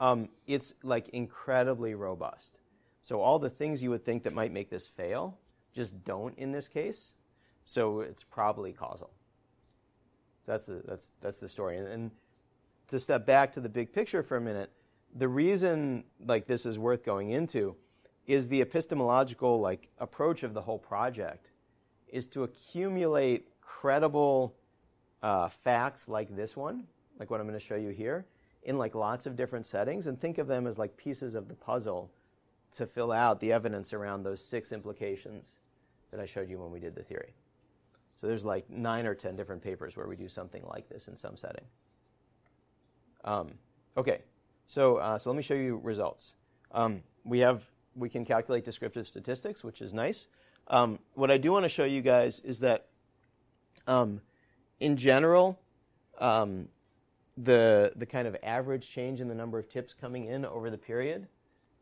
Speaker 2: Um, it's like incredibly robust. So all the things you would think that might make this fail just don't in this case. So it's probably causal. So that's the, that's, that's the story. And, and to step back to the big picture for a minute, the reason like this is worth going into is the epistemological like approach of the whole project is to accumulate credible uh, facts like this one, like what I'm going to show you here, in like lots of different settings, and think of them as like pieces of the puzzle to fill out the evidence around those six implications that I showed you when we did the theory. So there's like nine or ten different papers where we do something like this in some setting. Um, okay, so uh, so let me show you results. Um, we have we can calculate descriptive statistics, which is nice. Um, what I do want to show you guys is that, um, in general, um, the the kind of average change in the number of tips coming in over the period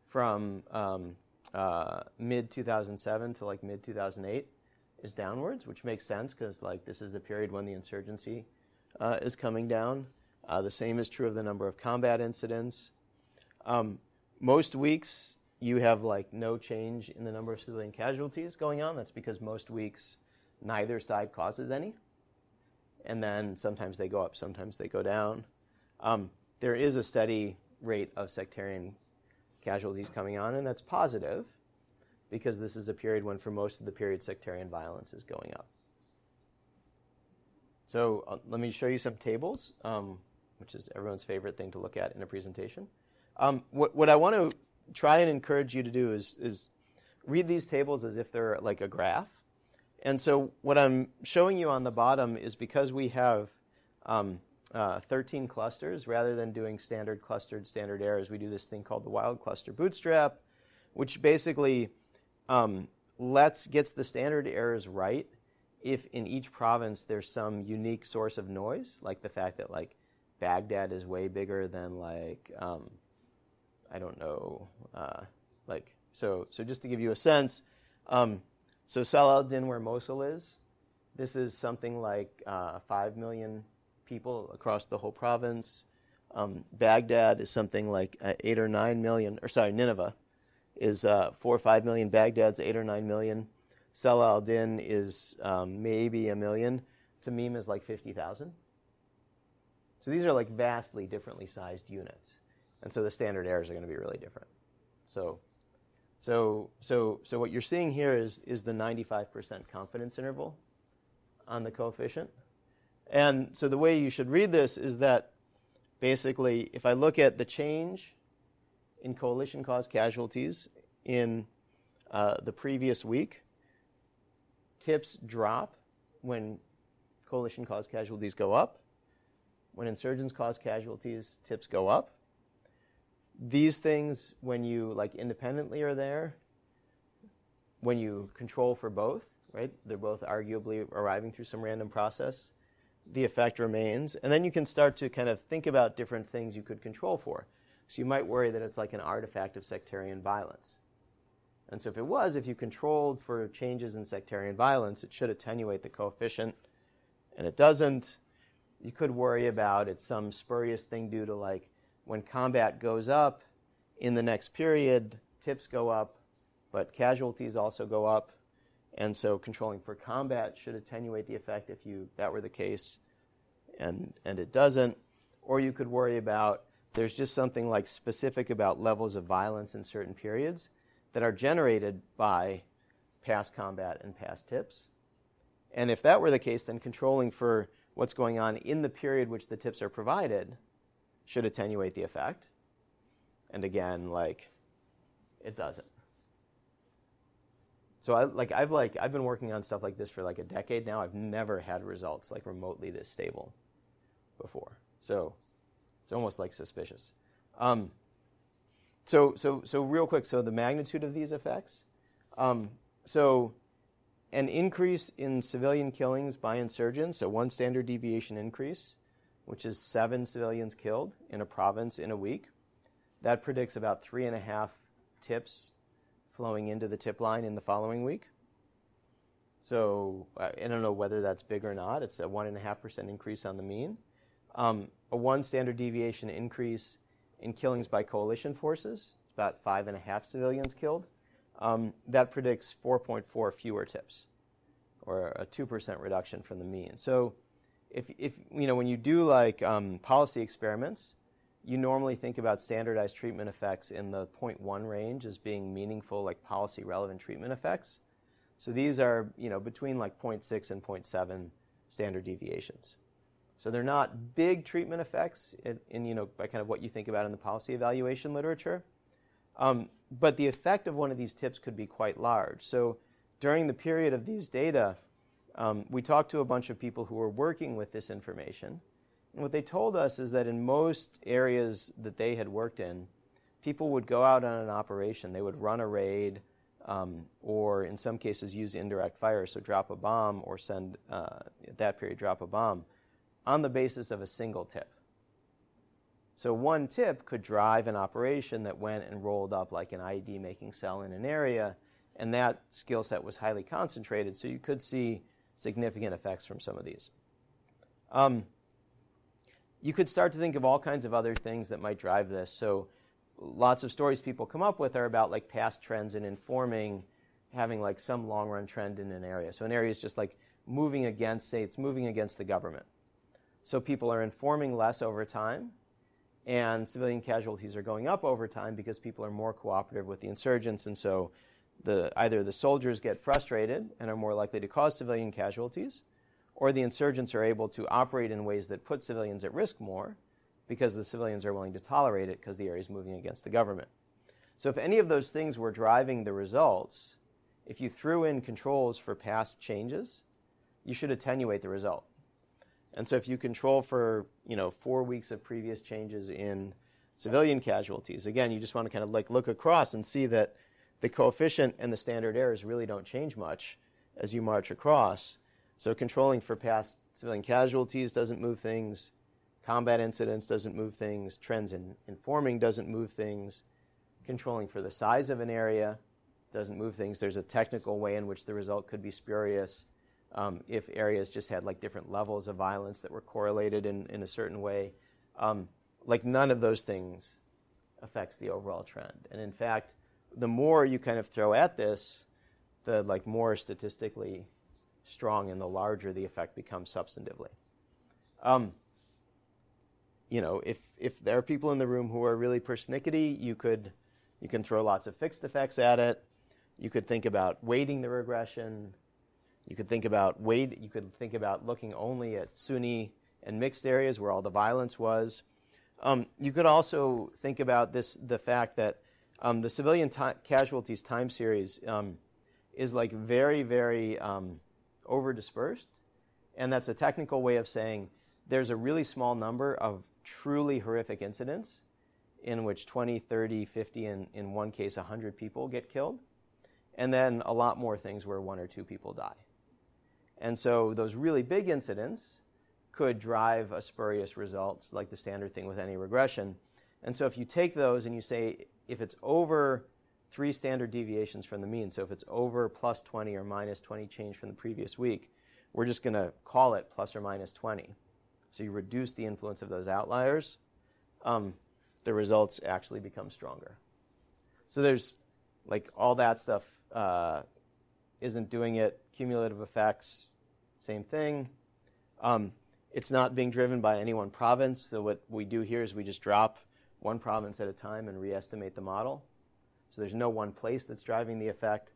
Speaker 2: from um, uh, mid 2007 to like mid 2008 is downwards, which makes sense because like this is the period when the insurgency uh, is coming down. Uh, the same is true of the number of combat incidents. Um, most weeks you have like no change in the number of civilian casualties going on. That's because most weeks neither side causes any, and then sometimes they go up, sometimes they go down. Um, there is a steady rate of sectarian casualties coming on, and that's positive because this is a period when, for most of the period, sectarian violence is going up. So uh, let me show you some tables, um, which is everyone's favorite thing to look at in a presentation. Um, what, what I want to try and encourage you to do is, is read these tables as if they're like a graph. And so what I'm showing you on the bottom is because we have um, uh, 13 clusters. Rather than doing standard clustered standard errors, we do this thing called the wild cluster bootstrap, which basically um, lets gets the standard errors right if in each province there's some unique source of noise, like the fact that like Baghdad is way bigger than like um, I don't know, uh, like so. So just to give you a sense, um, so Salah where Mosul is, this is something like uh, five million people across the whole province. Um, Baghdad is something like uh, eight or nine million, or sorry, Nineveh is uh, four or five million. Baghdad's eight or nine million. Salah al-Din is um, maybe a million. Tamim is like 50,000. So these are like vastly differently sized units. And so the standard errors are going to be really different. So, so, so, so what you're seeing here is, is the 95% confidence interval on the coefficient. And so the way you should read this is that basically, if I look at the change in coalition caused casualties in uh, the previous week, tips drop when coalition caused casualties go up. When insurgents cause casualties, tips go up. These things, when you like independently are there, when you control for both, right? They're both arguably arriving through some random process. The effect remains. And then you can start to kind of think about different things you could control for. So you might worry that it's like an artifact of sectarian violence. And so if it was, if you controlled for changes in sectarian violence, it should attenuate the coefficient, and it doesn't. You could worry about it's some spurious thing due to like when combat goes up in the next period, tips go up, but casualties also go up. And so controlling for combat should attenuate the effect if you that were the case, and and it doesn't. Or you could worry about there's just something like specific about levels of violence in certain periods that are generated by past combat and past tips. And if that were the case, then controlling for what's going on in the period which the tips are provided should attenuate the effect. And again, like it doesn't. So I like I've like I've been working on stuff like this for like a decade now. I've never had results like remotely this stable before. So it's almost like suspicious. Um, so, so, so real quick, so the magnitude of these effects. Um, so, an increase in civilian killings by insurgents, so one standard deviation increase, which is seven civilians killed in a province in a week. That predicts about three and a half tips flowing into the tip line in the following week. So I don't know whether that's big or not. It's a one and a half percent increase on the mean. Um, a one standard deviation increase in killings by coalition forces, about five and a half civilians killed. Um, that predicts 4.4 fewer tips, or a 2% reduction from the mean. So, if, if you know when you do like um, policy experiments, you normally think about standardized treatment effects in the 0.1 range as being meaningful, like policy relevant treatment effects. So these are you know between like 0.6 and 0.7 standard deviations. So they're not big treatment effects in, in, you know, by kind of what you think about in the policy evaluation literature. Um, but the effect of one of these tips could be quite large. So during the period of these data, um, we talked to a bunch of people who were working with this information. And what they told us is that in most areas that they had worked in, people would go out on an operation. They would run a raid, um, or in some cases use indirect fire, so drop a bomb or send, uh, at that period, drop a bomb on the basis of a single tip. So one tip could drive an operation that went and rolled up like an IED making cell in an area, and that skill set was highly concentrated, so you could see significant effects from some of these. Um, you could start to think of all kinds of other things that might drive this. So lots of stories people come up with are about like past trends and informing having like some long run trend in an area. So an area is just like moving against, say it's moving against the government. So people are informing less over time, and civilian casualties are going up over time because people are more cooperative with the insurgents, and so the, either the soldiers get frustrated and are more likely to cause civilian casualties, or the insurgents are able to operate in ways that put civilians at risk more because the civilians are willing to tolerate it because the area is moving against the government. So if any of those things were driving the results, if you threw in controls for past changes, you should attenuate the result. And so if you control for, you know, four weeks of previous changes in civilian casualties, again, you just want to kind of like look across and see that the coefficient and the standard errors really don't change much as you march across. So controlling for past civilian casualties doesn't move things. Combat incidents doesn't move things. Trends in informing doesn't move things. Controlling for the size of an area doesn't move things. There's a technical way in which the result could be spurious um, if areas just had like different levels of violence that were correlated in, in a certain way. Um, like none of those things affects the overall trend. And in fact, the more you kind of throw at this, the like more statistically strong and the larger the effect becomes substantively. Um, you know, if if there are people in the room who are really persnickety, you could you can throw lots of fixed effects at it. You could think about weighting the regression. You could think about weight. You could think about looking only at Sunni and mixed areas where all the violence was. Um, you could also think about this the fact that um, the civilian casualties time series um, is like very very um, over dispersed, and that's a technical way of saying there's a really small number of truly horrific incidents in which 20, 30, 50, and in one case 100 people get killed, and then a lot more things where one or two people die. And so those really big incidents could drive a spurious result, like the standard thing with any regression. And so if you take those and you say if it's over three standard deviations from the mean, so if it's over plus 20 or minus 20 change from the previous week, we're just going to call it plus or minus 20. So you reduce the influence of those outliers. Um, the results actually become stronger. So there's like all that stuff uh, isn't doing it. Cumulative effects, same thing. Um, it's not being driven by any one province. So what we do here is we just drop one province at a time and re-estimate the model. So there's no one place that's driving the effect.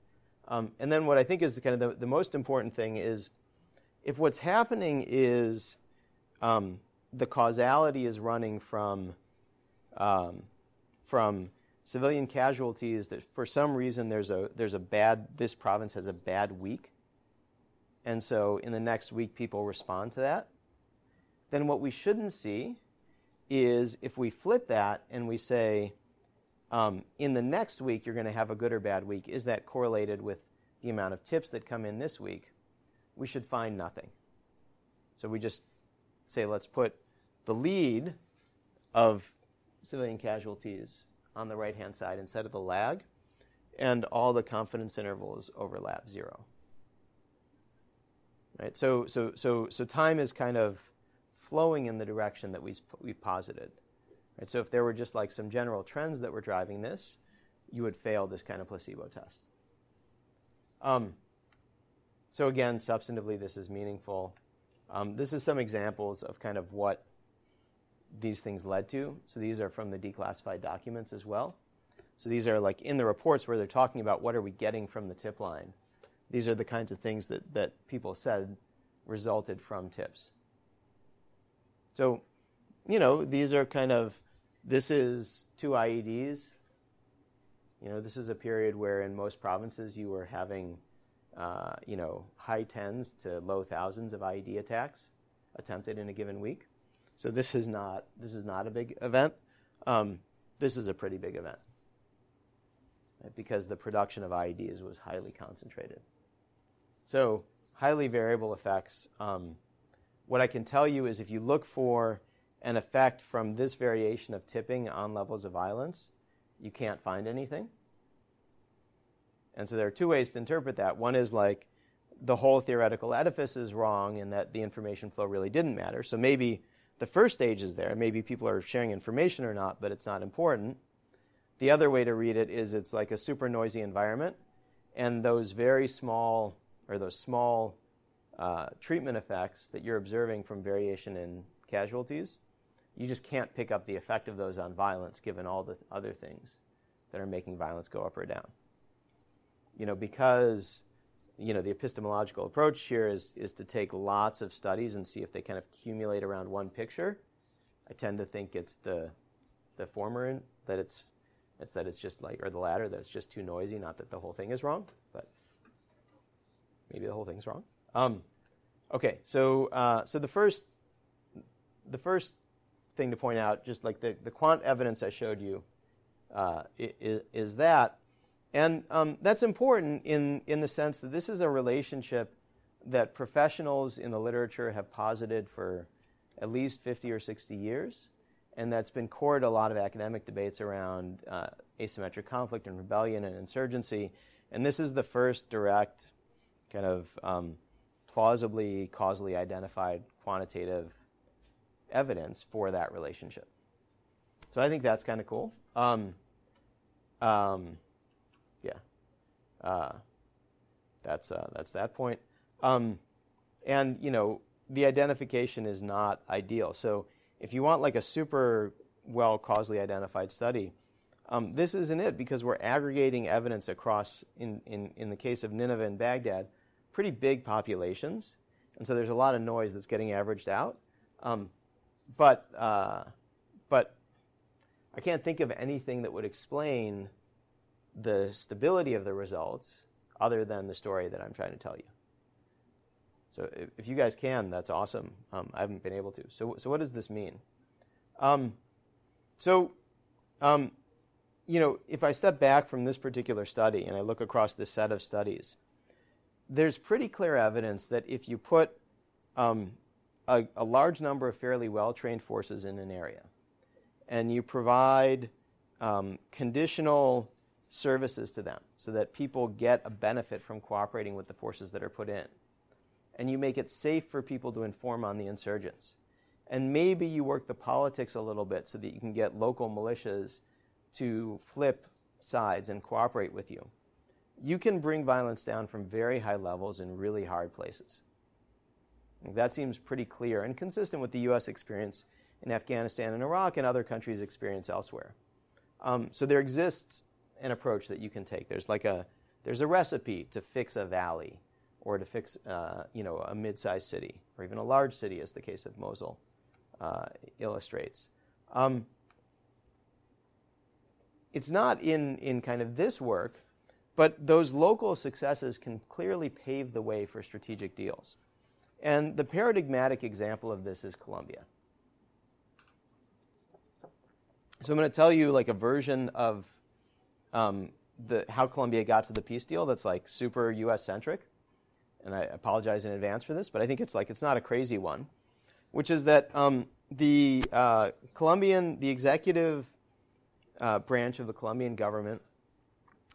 Speaker 2: Um, and then what I think is the, kind of the, the, most important thing is if what's happening is um, the causality is running from um, from civilian casualties that for some reason there's a there's a bad this province has a bad week and so in the next week people respond to that then what we shouldn't see is if we flip that and we say um, in the next week you're going to have a good or bad week is that correlated with the amount of tips that come in this week we should find nothing so we just say let's put the lead of civilian casualties on the right hand side instead of the lag, and all the confidence intervals overlap zero. Right? So, so, so, so time is kind of flowing in the direction that we've, we've posited. Right? So if there were just like some general trends that were driving this, you would fail this kind of placebo test. Um, so again, substantively, this is meaningful. Um, this is some examples of kind of what these things led to. So these are from the declassified documents as well. So these are like in the reports where they're talking about what are we getting from the tip line. These are the kinds of things that, that people said resulted from tips. So, you know, these are kind of, this is two IEDs. You know, this is a period where in most provinces you were having, uh, you know, high tens to low thousands of IED attacks attempted in a given week. So this is not this is not a big event. Um, this is a pretty big event right? because the production of IEDs was highly concentrated. So highly variable effects. Um, what I can tell you is if you look for an effect from this variation of tipping on levels of violence, you can't find anything. And so there are two ways to interpret that. One is like the whole theoretical edifice is wrong and that the information flow really didn't matter. So maybe the first stage is there. Maybe people are sharing information or not, but it's not important. The other way to read it is it's like a super noisy environment, and those very small or those small uh, treatment effects that you're observing from variation in casualties, you just can't pick up the effect of those on violence given all the other things that are making violence go up or down. You know, because you know, the epistemological approach here is, is to take lots of studies and see if they kind of accumulate around one picture. I tend to think it's the, the former, that it's, it's that it's just like, or the latter, that it's just too noisy, not that the whole thing is wrong, but maybe the whole thing's wrong. Um, okay, so, uh, so the first, the first thing to point out, just like the, the quant evidence I showed you, uh, is, is that and um, that's important in, in the sense that this is a relationship that professionals in the literature have posited for at least 50 or 60 years, and that's been core to a lot of academic debates around uh, asymmetric conflict and rebellion and insurgency. And this is the first direct, kind of um, plausibly causally identified quantitative evidence for that relationship. So I think that's kind of cool. Um, um, yeah, uh, that's uh, that's that point. Um, and you know, the identification is not ideal. So if you want like a super well causally identified study, um, this isn't it because we're aggregating evidence across, in, in, in the case of Nineveh and Baghdad, pretty big populations. And so there's a lot of noise that's getting averaged out. Um, but, uh, but I can't think of anything that would explain the stability of the results other than the story that I'm trying to tell you. So if, if you guys can, that's awesome. Um, I haven't been able to. So, so what does this mean? Um, so, um, you know, if I step back from this particular study and I look across this set of studies, there's pretty clear evidence that if you put um, a, a, large number of fairly well trained forces in an area and you provide um, conditional services to them so that people get a benefit from cooperating with the forces that are put in, and you make it safe for people to inform on the insurgents. And maybe you work the politics a little bit so that you can get local militias to flip sides and cooperate with you. You can bring violence down from very high levels in really hard places. That seems pretty clear and consistent with the U.S. experience in Afghanistan and Iraq and other countries' experience elsewhere. Um, so there exists an approach that you can take. There's like a there's a recipe to fix a valley or to fix uh, you know a mid-sized city or even a large city, as the case of Mosul uh, illustrates. Um, it's not in, in kind of this work, but those local successes can clearly pave the way for strategic deals. And the paradigmatic example of this is Colombia. So I'm going to tell you like a version of um, the, how Colombia got to the peace deal that's like super U.S. centric, and I apologize in advance for this, but I think it's like it's not a crazy one, which is that um, the uh, Colombian, the executive uh, branch of the Colombian government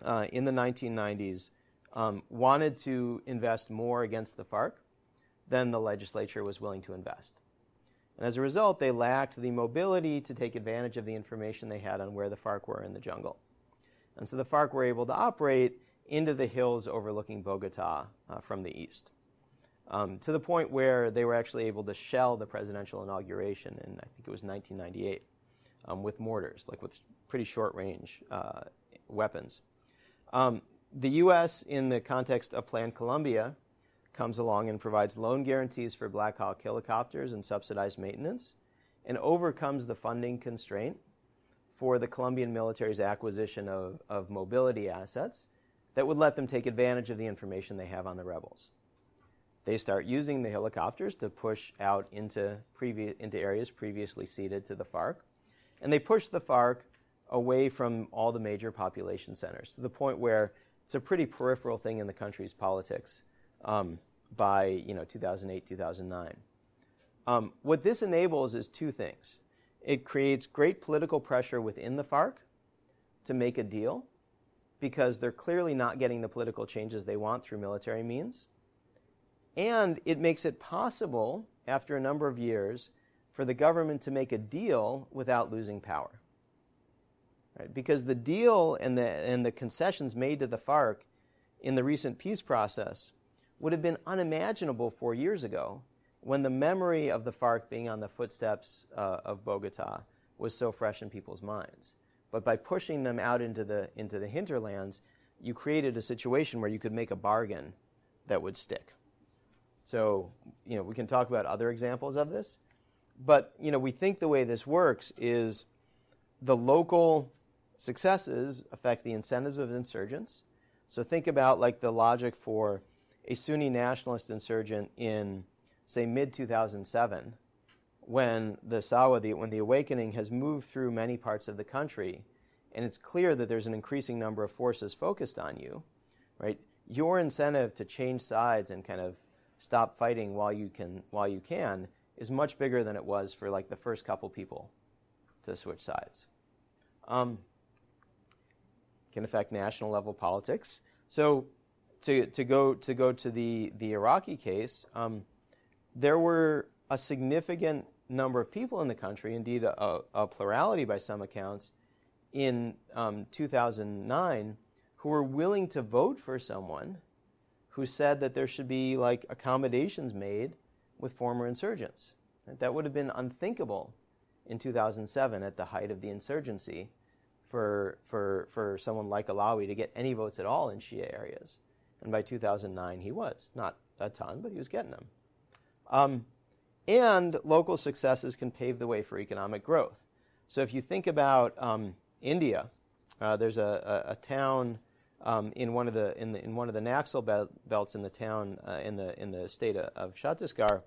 Speaker 2: uh, in the 1990s um, wanted to invest more against the FARC than the legislature was willing to invest. And as a result, they lacked the mobility to take advantage of the information they had on where the FARC were in the jungle. And so the FARC were able to operate into the hills overlooking Bogota uh, from the east. Um, to the point where they were actually able to shell the presidential inauguration in, I think it was 1998, um, with mortars, like with pretty short range uh, weapons. Um, the U.S., in the context of Plan Colombia, comes along and provides loan guarantees for Black Hawk helicopters and subsidized maintenance and overcomes the funding constraint for the Colombian military's acquisition of, of mobility assets that would let them take advantage of the information they have on the rebels. They start using the helicopters to push out into, previ- into areas previously ceded to the FARC, and they push the FARC away from all the major population centers to the point where it's a pretty peripheral thing in the country's politics um, by you know 2008 2009 um, what this enables is two things. It creates great political pressure within the farc to make a deal because they're clearly not getting the political changes they want through military means. And it makes it possible after a number of years for the government to make a deal without losing power Right? Because the deal and the, and the concessions made to the FARC in the recent peace process would have been unimaginable four years ago when the memory of the FARC being on the footsteps uh, of Bogota was so fresh in people's minds. But by pushing them out into the, into the hinterlands, you created a situation where you could make a bargain that would stick. So, you know, we can talk about other examples of this, but, you know, we think the way this works is the local Successes affect the incentives of insurgents. So think about like the logic for a Sunni nationalist insurgent in, say, mid 2007, when the the, when the awakening has moved through many parts of the country, and it's clear that there's an increasing number of forces focused on you, right? Your incentive to change sides and kind of stop fighting while you can, while you can, is much bigger than it was for like the first couple people to switch sides. Um, can affect national level politics. So, to, to, go, to go to the, the Iraqi case, um, there were a significant number of people in the country, indeed a, a plurality by some accounts, in um, 2009 who were willing to vote for someone who said that there should be like accommodations made with former insurgents. That would have been unthinkable in 2007 at the height of the insurgency for, for, for someone like Allawi to get any votes at all in Shia areas. And by 2009, he was. Not a ton, but he was getting them. Um, and local successes can pave the way for economic growth. So if you think about um, India, uh, there's a, a, a town um, in one of the in, the in one of the Naxal belts in the town uh, in the in the state of, of Chhattisgarh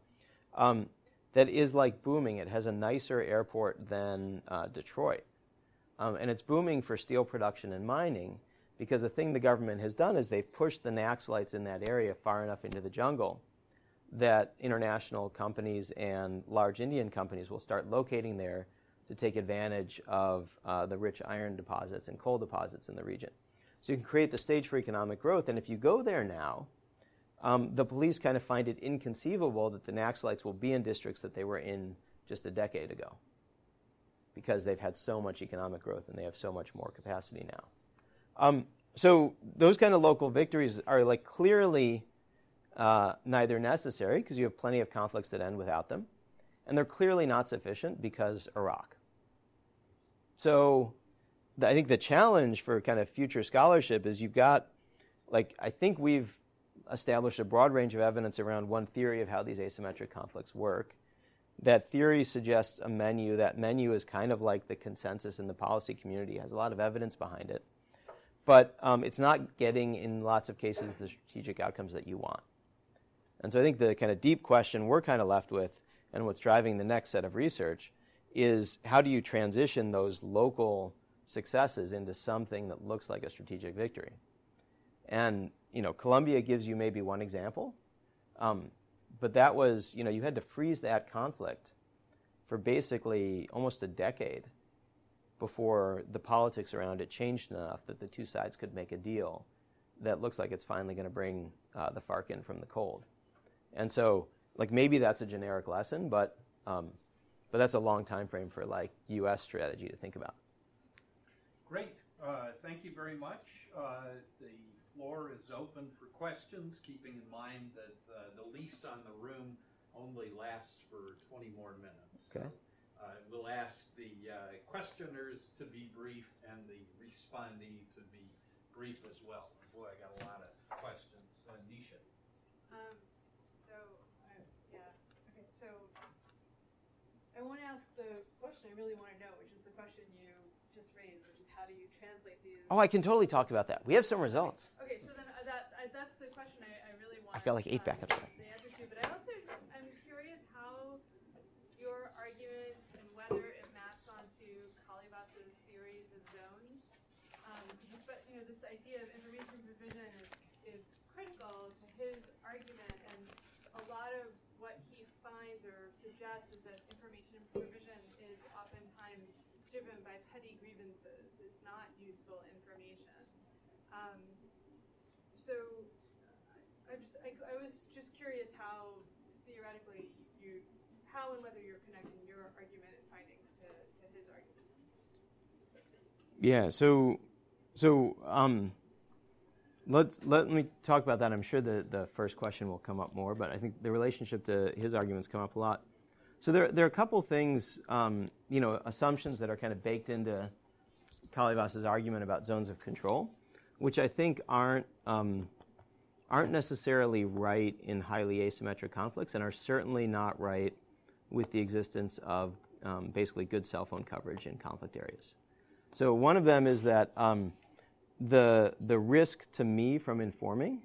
Speaker 2: um, that is like booming. It has a nicer airport than uh, Detroit, um, and it's booming for steel production and mining because the thing the government has done is they've pushed the Naxalites in that area far enough into the jungle that international companies and large Indian companies will start locating there to take advantage of uh, the rich iron deposits and coal deposits in the region. So you can create the stage for economic growth. And if you go there now, um, the police kind of find it inconceivable that the Naxalites will be in districts that they were in just a decade ago because they've had so much economic growth and they have so much more capacity now. Um, so those kind of local victories are like clearly uh, neither necessary because you have plenty of conflicts that end without them, and they're clearly not sufficient because Iraq. So I think the challenge for kind of future scholarship is you've got, like, I think we've established a broad range of evidence around one theory of how these asymmetric conflicts work. That theory suggests a menu. That menu is kind of like the consensus in the policy community, has a lot of evidence behind it. But um, it's not getting, in lots of cases, the strategic outcomes that you want. And so I think the kind of deep question we're kind of left with, and what's driving the next set of research, is how do you transition those local successes into something that looks like a strategic victory. And you know, Colombia gives you maybe one example, um, but that was you know you had to freeze that conflict for basically almost a decade before the politics around it changed enough that the two sides could make a deal that looks like it's finally going to bring uh, the FARC in from the cold. And so, like maybe that's a generic lesson, but um, but that's a long time frame for like U.S. strategy to think about.
Speaker 1: Great. Uh, thank you very much. Uh, the floor is open for questions, keeping in mind that uh, the lease on the room only lasts for 20 more minutes.
Speaker 2: Okay.
Speaker 1: Uh, we'll ask the uh, questioners to be brief and the respondee to be brief as well. Boy, I got a lot of questions. Uh, Nisha.
Speaker 3: Um, so, yeah. Okay, so I want to ask the question I really want to know, which is the question you just raised, which is how do you translate these?
Speaker 2: Oh, I can totally talk about that. We have some results.
Speaker 3: Okay, so then uh, that uh, that's the question I, I really want.
Speaker 2: I've got like eight
Speaker 3: um,
Speaker 2: backups.
Speaker 3: The answer to, but I also just, I'm curious how your argument and whether it maps onto Kalyvas's theories of zones. Um, but you know, this idea of information provision is is critical to his argument, and a lot of what he finds or suggests is that information provision driven by petty grievances. It's not useful information. Um, so I, just, I, I was just curious how theoretically you, how and whether you're connecting your argument and findings to, to his argument.
Speaker 2: Yeah. So, so um, let's let me talk about that. I'm sure the the first question will come up more, but I think the relationship to his arguments come up a lot. So there, there are a couple things, um, you know, assumptions that are kind of baked into Kalyvas's argument about zones of control, which I think aren't um, aren't necessarily right in highly asymmetric conflicts, and are certainly not right with the existence of um, basically good cell phone coverage in conflict areas. So one of them is that um, the the risk to me from informing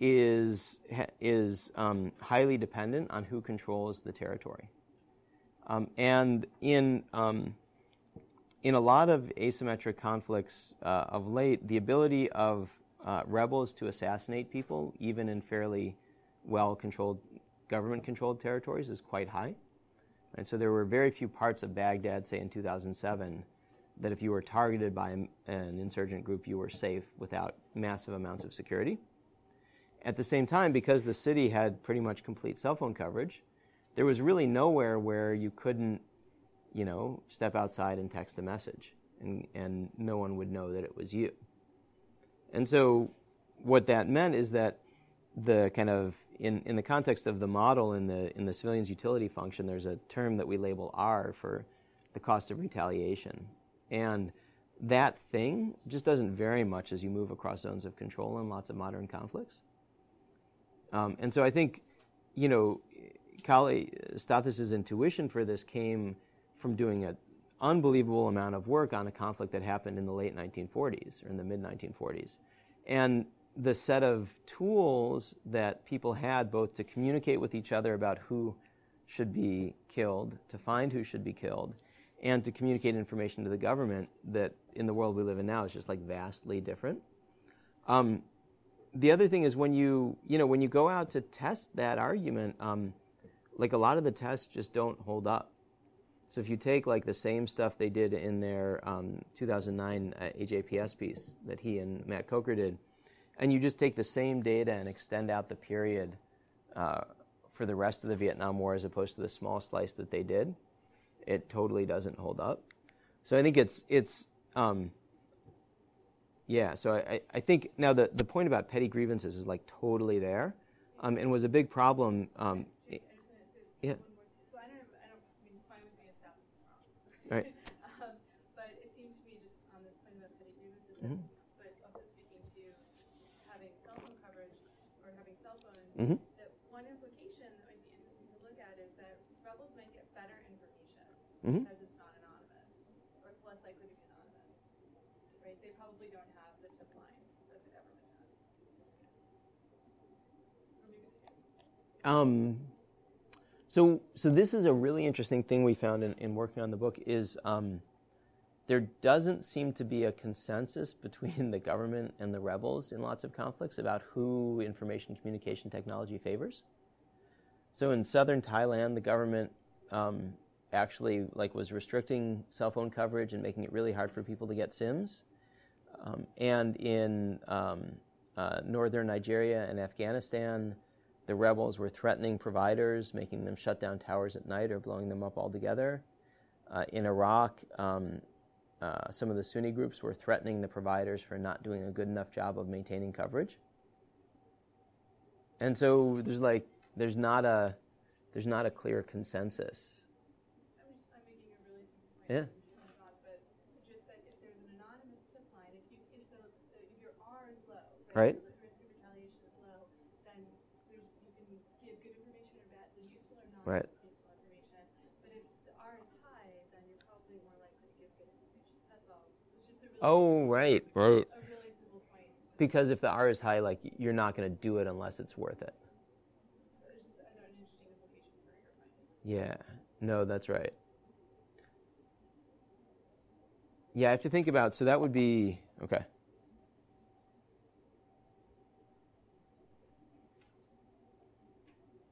Speaker 2: is, is um, highly dependent on who controls the territory. Um, and in, um, in a lot of asymmetric conflicts uh, of late, the ability of uh, rebels to assassinate people, even in fairly well controlled, government controlled territories, is quite high. And so there were very few parts of Baghdad, say in 2007, that if you were targeted by an insurgent group, you were safe without massive amounts of security. At the same time, because the city had pretty much complete cell phone coverage, there was really nowhere where you couldn't, you know, step outside and text a message, and and no one would know that it was you. And so, what that meant is that the kind of in, in the context of the model in the in the civilian's utility function, there's a term that we label R for the cost of retaliation, and that thing just doesn't vary much as you move across zones of control in lots of modern conflicts. Um, and so I think, you know, Kali Stathis' intuition for this came from doing an unbelievable amount of work on a conflict that happened in the late 1940s or in the mid 1940s. And the set of tools that people had both to communicate with each other about who should be killed, to find who should be killed, and to communicate information to the government that in the world we live in now is just like vastly different. Um, the other thing is when you you know when you go out to test that argument, um, like a lot of the tests just don't hold up. So if you take like the same stuff they did in their um, 2009 uh, AJPS piece that he and Matt Kocher did, and you just take the same data and extend out the period uh, for the rest of the Vietnam War as opposed to the small slice that they did, it totally doesn't hold up. So I think it's it's um, yeah. So I, I think now the, the point about petty grievances is like totally there, um, and was a big problem. Um, yeah.
Speaker 3: So I don't, I don't, I mean, it's fine with me if is wrong.
Speaker 2: Right.
Speaker 3: um, but it seems to me just on this point about petty grievances,
Speaker 2: Mhm.
Speaker 3: but also speaking to having cell phone coverage or having cell phones,
Speaker 2: Mhm.
Speaker 3: that one implication that might be interesting to look at is that rebels might get better information
Speaker 2: Mhm.
Speaker 3: because it's not anonymous, or it's less likely to be anonymous, right? They probably don't have the tip line that the government has. Or maybe they do.
Speaker 2: Um, so, so this is a really interesting thing we found in, in working on the book is um, there doesn't seem to be a consensus between the government and the rebels in lots of conflicts about who information communication technology favors. So in southern Thailand, the government um, actually like was restricting cell phone coverage and making it really hard for people to get SIMs. Um, and in um, uh, northern Nigeria and Afghanistan, the rebels were threatening providers, making them shut down towers at night or blowing them up altogether. Uh, in Iraq, um, uh, some of the Sunni groups were threatening the providers for not doing a good enough job of maintaining coverage. And so there's like there's not a there's not a clear consensus.
Speaker 3: I'm just, I'm making a really simple point.
Speaker 2: Yeah.
Speaker 3: which is but just that if there's an anonymous tip line, if you, if the, if your R is low,
Speaker 2: Right.
Speaker 3: Really,
Speaker 2: Oh, right, right.
Speaker 3: a really simple point.
Speaker 2: Because if the R is high, like you're not going to do it unless it's worth it.
Speaker 3: It's just I know, an interesting implication for your finding.
Speaker 2: Yeah. No, that's right. Yeah, I have to think about. So that would be okay.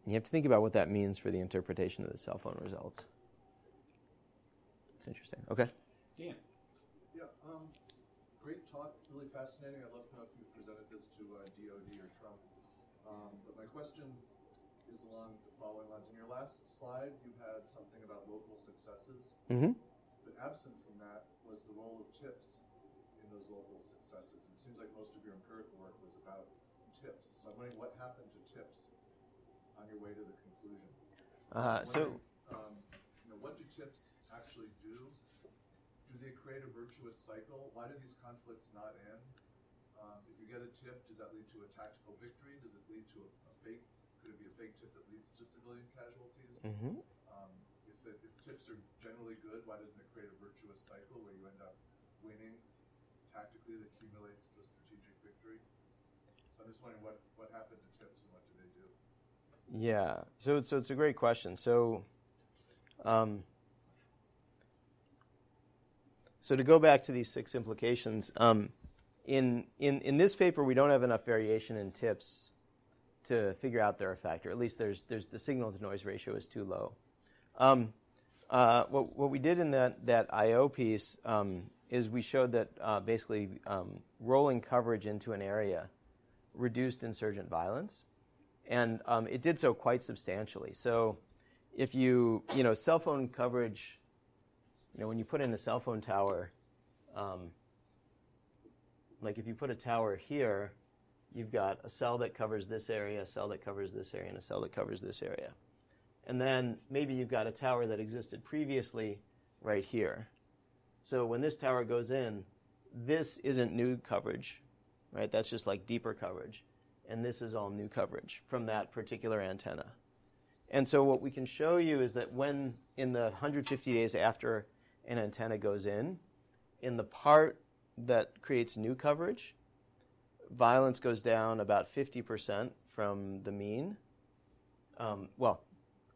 Speaker 2: You have to think about what that means for the interpretation of the cell phone results. It's interesting. Okay.
Speaker 1: Dan.
Speaker 4: Yeah, um, great talk, really fascinating. I'd love to know if you've presented this to uh, DOD or Trump. Um, but my question is along the following lines. In your last slide, you had something about local successes,
Speaker 2: Mm-hmm.
Speaker 4: but absent from that was the role of tips in those local successes. It seems like most of your empirical work was about tips. So I'm wondering what happened to tips on your way to the conclusion.
Speaker 2: Uh, so
Speaker 4: um, you know, what do tips actually do? Do they create a virtuous cycle? Why do these conflicts not end? Um, if you get a tip, does that lead to a tactical victory? Does it lead to a, a fake? Could it be a fake tip that leads to civilian casualties?
Speaker 2: Mhm.
Speaker 4: Um, if, it, if tips are generally good, why doesn't it create a virtuous cycle where you end up winning tactically that accumulates to a strategic victory? So I'm just wondering what, what happened to tips and what do they do?
Speaker 2: Yeah. So so it's a great question. So um, so to go back to these six implications, um, in in in this paper we don't have enough variation in tips to figure out their effect, or at least there's there's the signal to noise ratio is too low. Um, uh, what what we did in that that I/O piece um, is we showed that uh, basically um, rolling coverage into an area reduced insurgent violence and um, it did so quite substantially. So, if you, you know, cell phone coverage, you know, when you put in a cell phone tower, um, like if you put a tower here, you've got a cell that covers this area, a cell that covers this area, and a cell that covers this area. And then maybe you've got a tower that existed previously right here. So when this tower goes in, this isn't new coverage, right? That's just like deeper coverage. And this is all new coverage from that particular antenna. And so what we can show you is that when in the 150 days after an antenna goes in, in the part that creates new coverage, violence goes down about 50% from the mean. Um, well,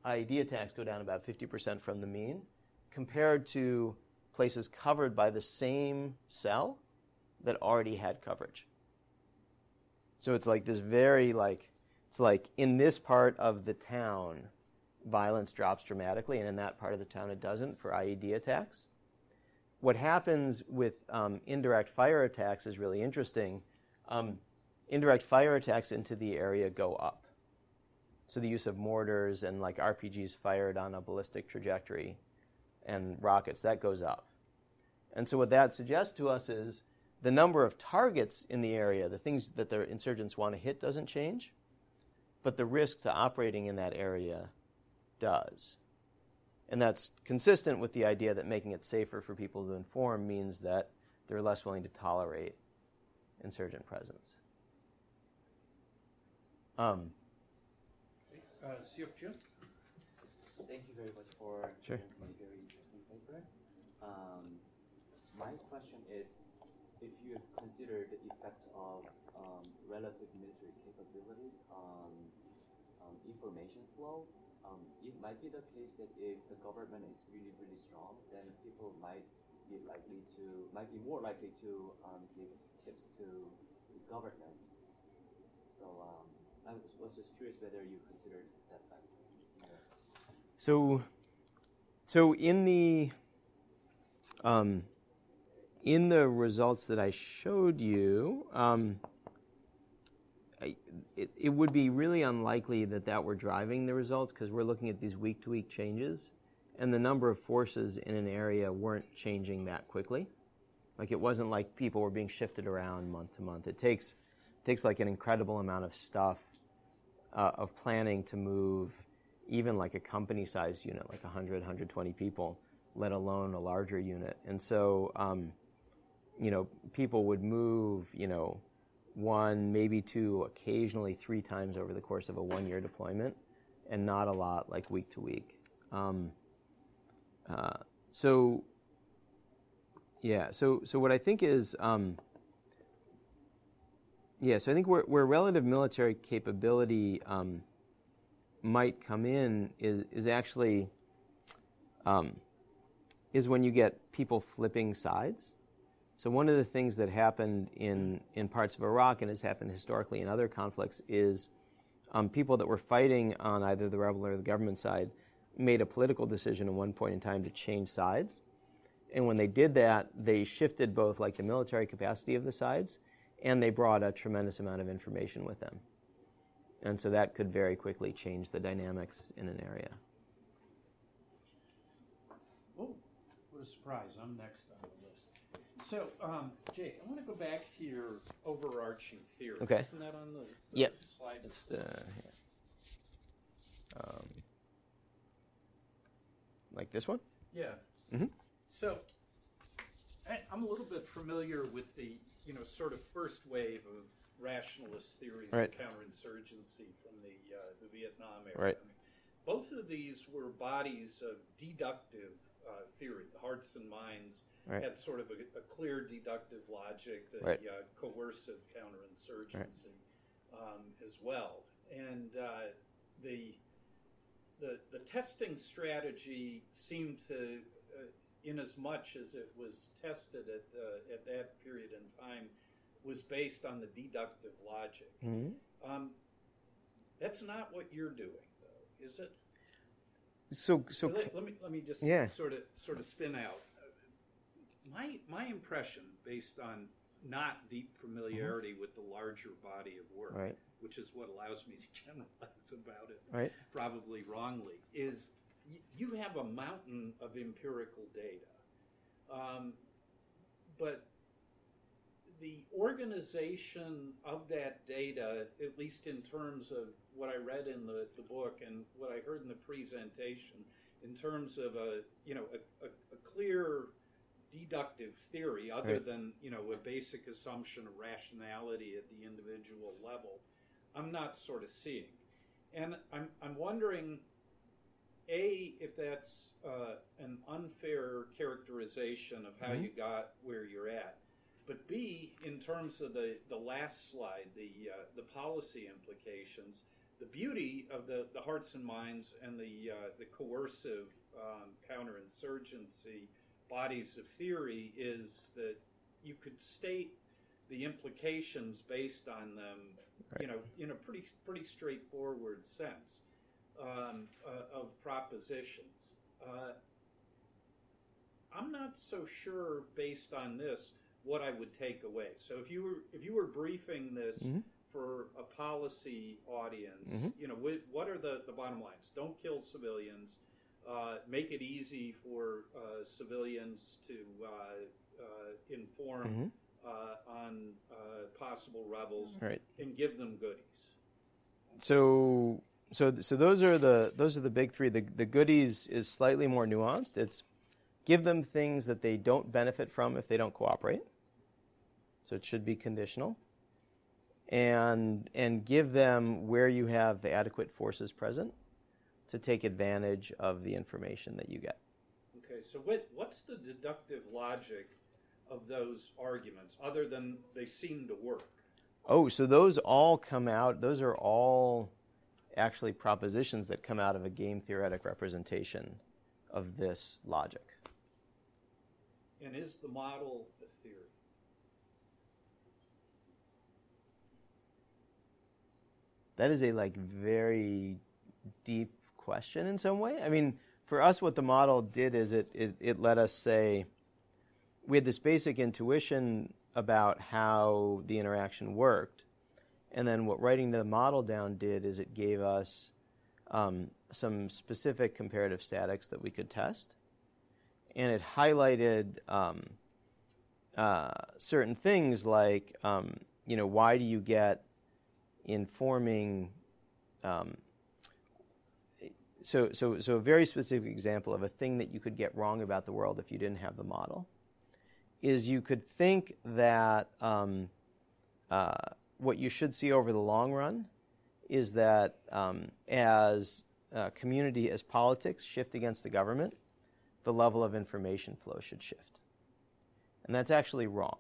Speaker 2: IED attacks go down about 50% from the mean compared to places covered by the same cell that already had coverage. So it's like this very like it's like in this part of the town violence drops dramatically and in that part of the town it doesn't for IED attacks. What happens with um, indirect fire attacks is really interesting. Um, indirect fire attacks into the area go up. So the use of mortars and like RPGs fired on a ballistic trajectory and rockets, that goes up. And so what that suggests to us is the number of targets in the area, the things that the insurgents want to hit doesn't change, but the risk to operating in that area does. And that's consistent with the idea that making it safer for people to inform means that they're less willing to tolerate insurgent presence. Um,
Speaker 1: Uh,
Speaker 5: Thank you very much for
Speaker 2: Sure.
Speaker 5: a very interesting paper. Um, my question is, if you have considered the effect of um, relative military capabilities on um, information flow, um, it might be the case that if the government is really, really strong, then people might be likely to, might be more likely to um, give tips to the government. So um, I was, just curious whether you considered that fact.
Speaker 2: So, so in the um, in the results that I showed you, um, I, it, it would be really unlikely that that were driving the results because we're looking at these week to week changes, and the number of forces in an area weren't changing that quickly. Like it wasn't like people were being shifted around month to month. It takes takes like an incredible amount of stuff uh, of planning to move even like a company sized unit, like 100, 120 people, let alone a larger unit. And so, um, you know, people would move, you know, one, maybe two, occasionally three times over the course of a one year deployment, and not a lot like week to week. Um, uh, so, yeah, so, so what I think is, um, yeah, so I think where, where relative military capability um, might come in is, is actually um, is when you get people flipping sides. So one of the things that happened in, in parts of Iraq and has happened historically in other conflicts is um, people that were fighting on either the rebel or the government side made a political decision at one point in time to change sides. And when they did that, they shifted both like the military capacity of the sides and they brought a tremendous amount of information with them. And so that could very quickly change the dynamics in an area.
Speaker 1: Oh, what a surprise. I'm next. So, um, Jake, I want to go back to your overarching theory.
Speaker 2: Okay.
Speaker 1: Isn't that on the, the
Speaker 2: Yep.
Speaker 1: slide?
Speaker 2: It's the here. Um, like this one.
Speaker 1: Yeah.
Speaker 2: Mhm.
Speaker 1: So, I, I'm a little bit familiar with the, you know, sort of first wave of rationalist theories
Speaker 2: Right.
Speaker 1: of counterinsurgency from the uh, the Vietnam era.
Speaker 2: Right.
Speaker 1: I mean, both of these were bodies of deductive uh, theory. The hearts and minds
Speaker 2: Right.
Speaker 1: had sort of a, a clear deductive logic, the
Speaker 2: Right.
Speaker 1: uh, coercive counterinsurgency um, as well, and uh, the the the testing strategy seemed to, uh, in as much as it was tested at uh, at that period in time, was based on the deductive logic.
Speaker 2: Mhm.
Speaker 1: Um, that's not what you're doing, though, is it?
Speaker 2: So so
Speaker 1: let, let me let me just
Speaker 2: Yeah.
Speaker 1: sort of sort of spin out. My my impression, based on not deep familiarity with the larger body of work,
Speaker 2: Right.
Speaker 1: which is what allows me to generalize about it,
Speaker 2: right.
Speaker 1: probably wrongly, is y- you have a mountain of empirical data, um, but the organization of that data, at least in terms of what I read in the, the book and what I heard in the presentation, in terms of a you know a, a, a clear deductive theory other
Speaker 2: Right.
Speaker 1: than you know a basic assumption of rationality at the individual level, I'm not sort of seeing, and I'm I'm wondering. A, if that's uh, an unfair characterization of how
Speaker 2: Mhm.
Speaker 1: you got where you're at, but B, in terms of the, the last slide, the, uh, the policy implications, the beauty of the, the hearts and minds and the, uh, the coercive um, counterinsurgency bodies of theory is that you could state the implications based on them, you know, in a pretty, pretty straightforward sense um, uh, of propositions. Uh, I'm not so sure based on this what I would take away. So if you were if you were briefing this
Speaker 2: Mhm.
Speaker 1: for a policy audience,
Speaker 2: Mhm.
Speaker 1: you know, wh- what are the, the bottom lines? Don't kill civilians. Uh, make it easy for uh, civilians to uh, uh, inform
Speaker 2: Mhm.
Speaker 1: uh, on uh, possible rebels
Speaker 2: Right.
Speaker 1: and give them goodies.
Speaker 2: So so so those are the those are the big three. The the goodies is slightly more nuanced. It's give them things that they don't benefit from if they don't cooperate. So it should be conditional. And and give them where you have adequate forces present to take advantage of the information that you get.
Speaker 1: Okay, so what, what's the deductive logic of those arguments, other than they seem to work?
Speaker 2: Oh, so those all come out, those are all actually propositions that come out of a game theoretic representation of this logic.
Speaker 1: And is the model a theory?
Speaker 2: That is a like very deep question in some way. I mean, for us, what the model did is it, it, it let us say we had this basic intuition about how the interaction worked. And then what writing the model down did is it gave us um, some specific comparative statics that we could test. And it highlighted um, uh, certain things like, um, you know, why do you get informing um, so, so, so a very specific example of a thing that you could get wrong about the world if you didn't have the model is you could think that um, uh, what you should see over the long run is that um, as uh, community, as politics shift against the government, the level of information flow should shift. And that's actually wrong.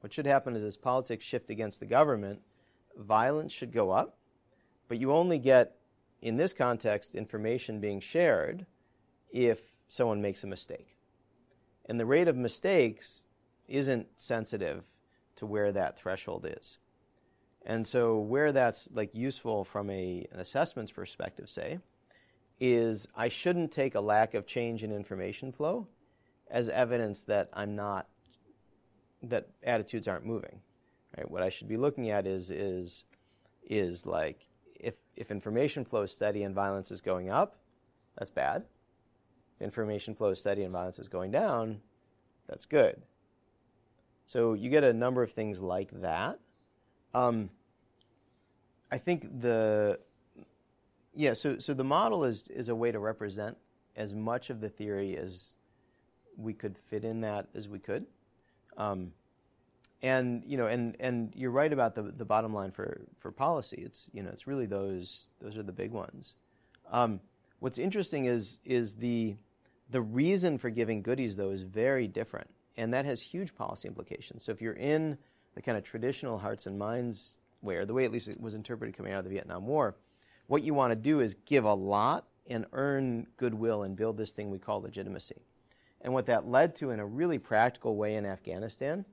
Speaker 2: What should happen is as politics shift against the government, violence should go up, but you only get, in this context, information being shared if someone makes a mistake. And the rate of mistakes isn't sensitive to where that threshold is. And so, where that's like useful from a, an assessment's perspective, say, is I shouldn't take a lack of change in information flow as evidence that I'm not, that attitudes aren't moving. Right? What I should be looking at is is is like if information flow is steady and violence is going up, that's bad. If information flow is steady and violence is going down, that's good. So you get a number of things like that. Um, I think the yeah, so so the model is is a way to represent as much of the theory as we could fit in that as we could. Um, and you know, and and you're right about the the bottom line for for policy. It's you know, it's really those those are the big ones. Um, what's interesting is is the the reason for giving goodies though is very different, and that has huge policy implications. So if you're in the kind of traditional hearts and minds where the way at least it was interpreted coming out of the Vietnam War, what you want to do is give a lot and earn goodwill and build this thing we call legitimacy. And what that led to in a really practical way in Afghanistan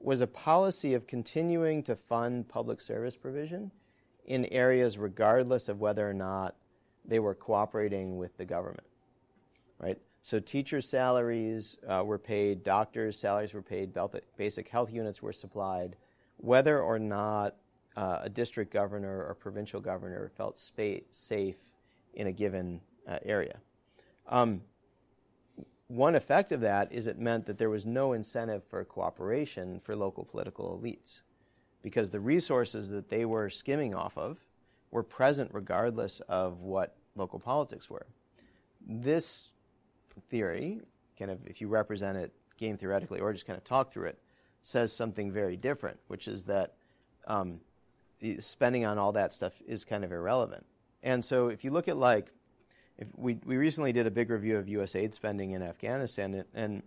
Speaker 2: was a policy of continuing to fund public service provision in areas regardless of whether or not they were cooperating with the government. Right? So teachers' salaries uh, were paid, doctors' salaries were paid, basic health units were supplied, whether or not uh, a district governor or provincial governor felt spa- safe in a given uh, area. Um, one effect of that is it meant that there was no incentive for cooperation for local political elites because the resources that they were skimming off of were present regardless of what local politics were. This theory, kind of if you represent it game theoretically or just kind of talk through it, says something very different, which is that um, spending on all that stuff is kind of irrelevant. And so if you look at like if we we recently did a big review of U.S. aid spending in Afghanistan, and and,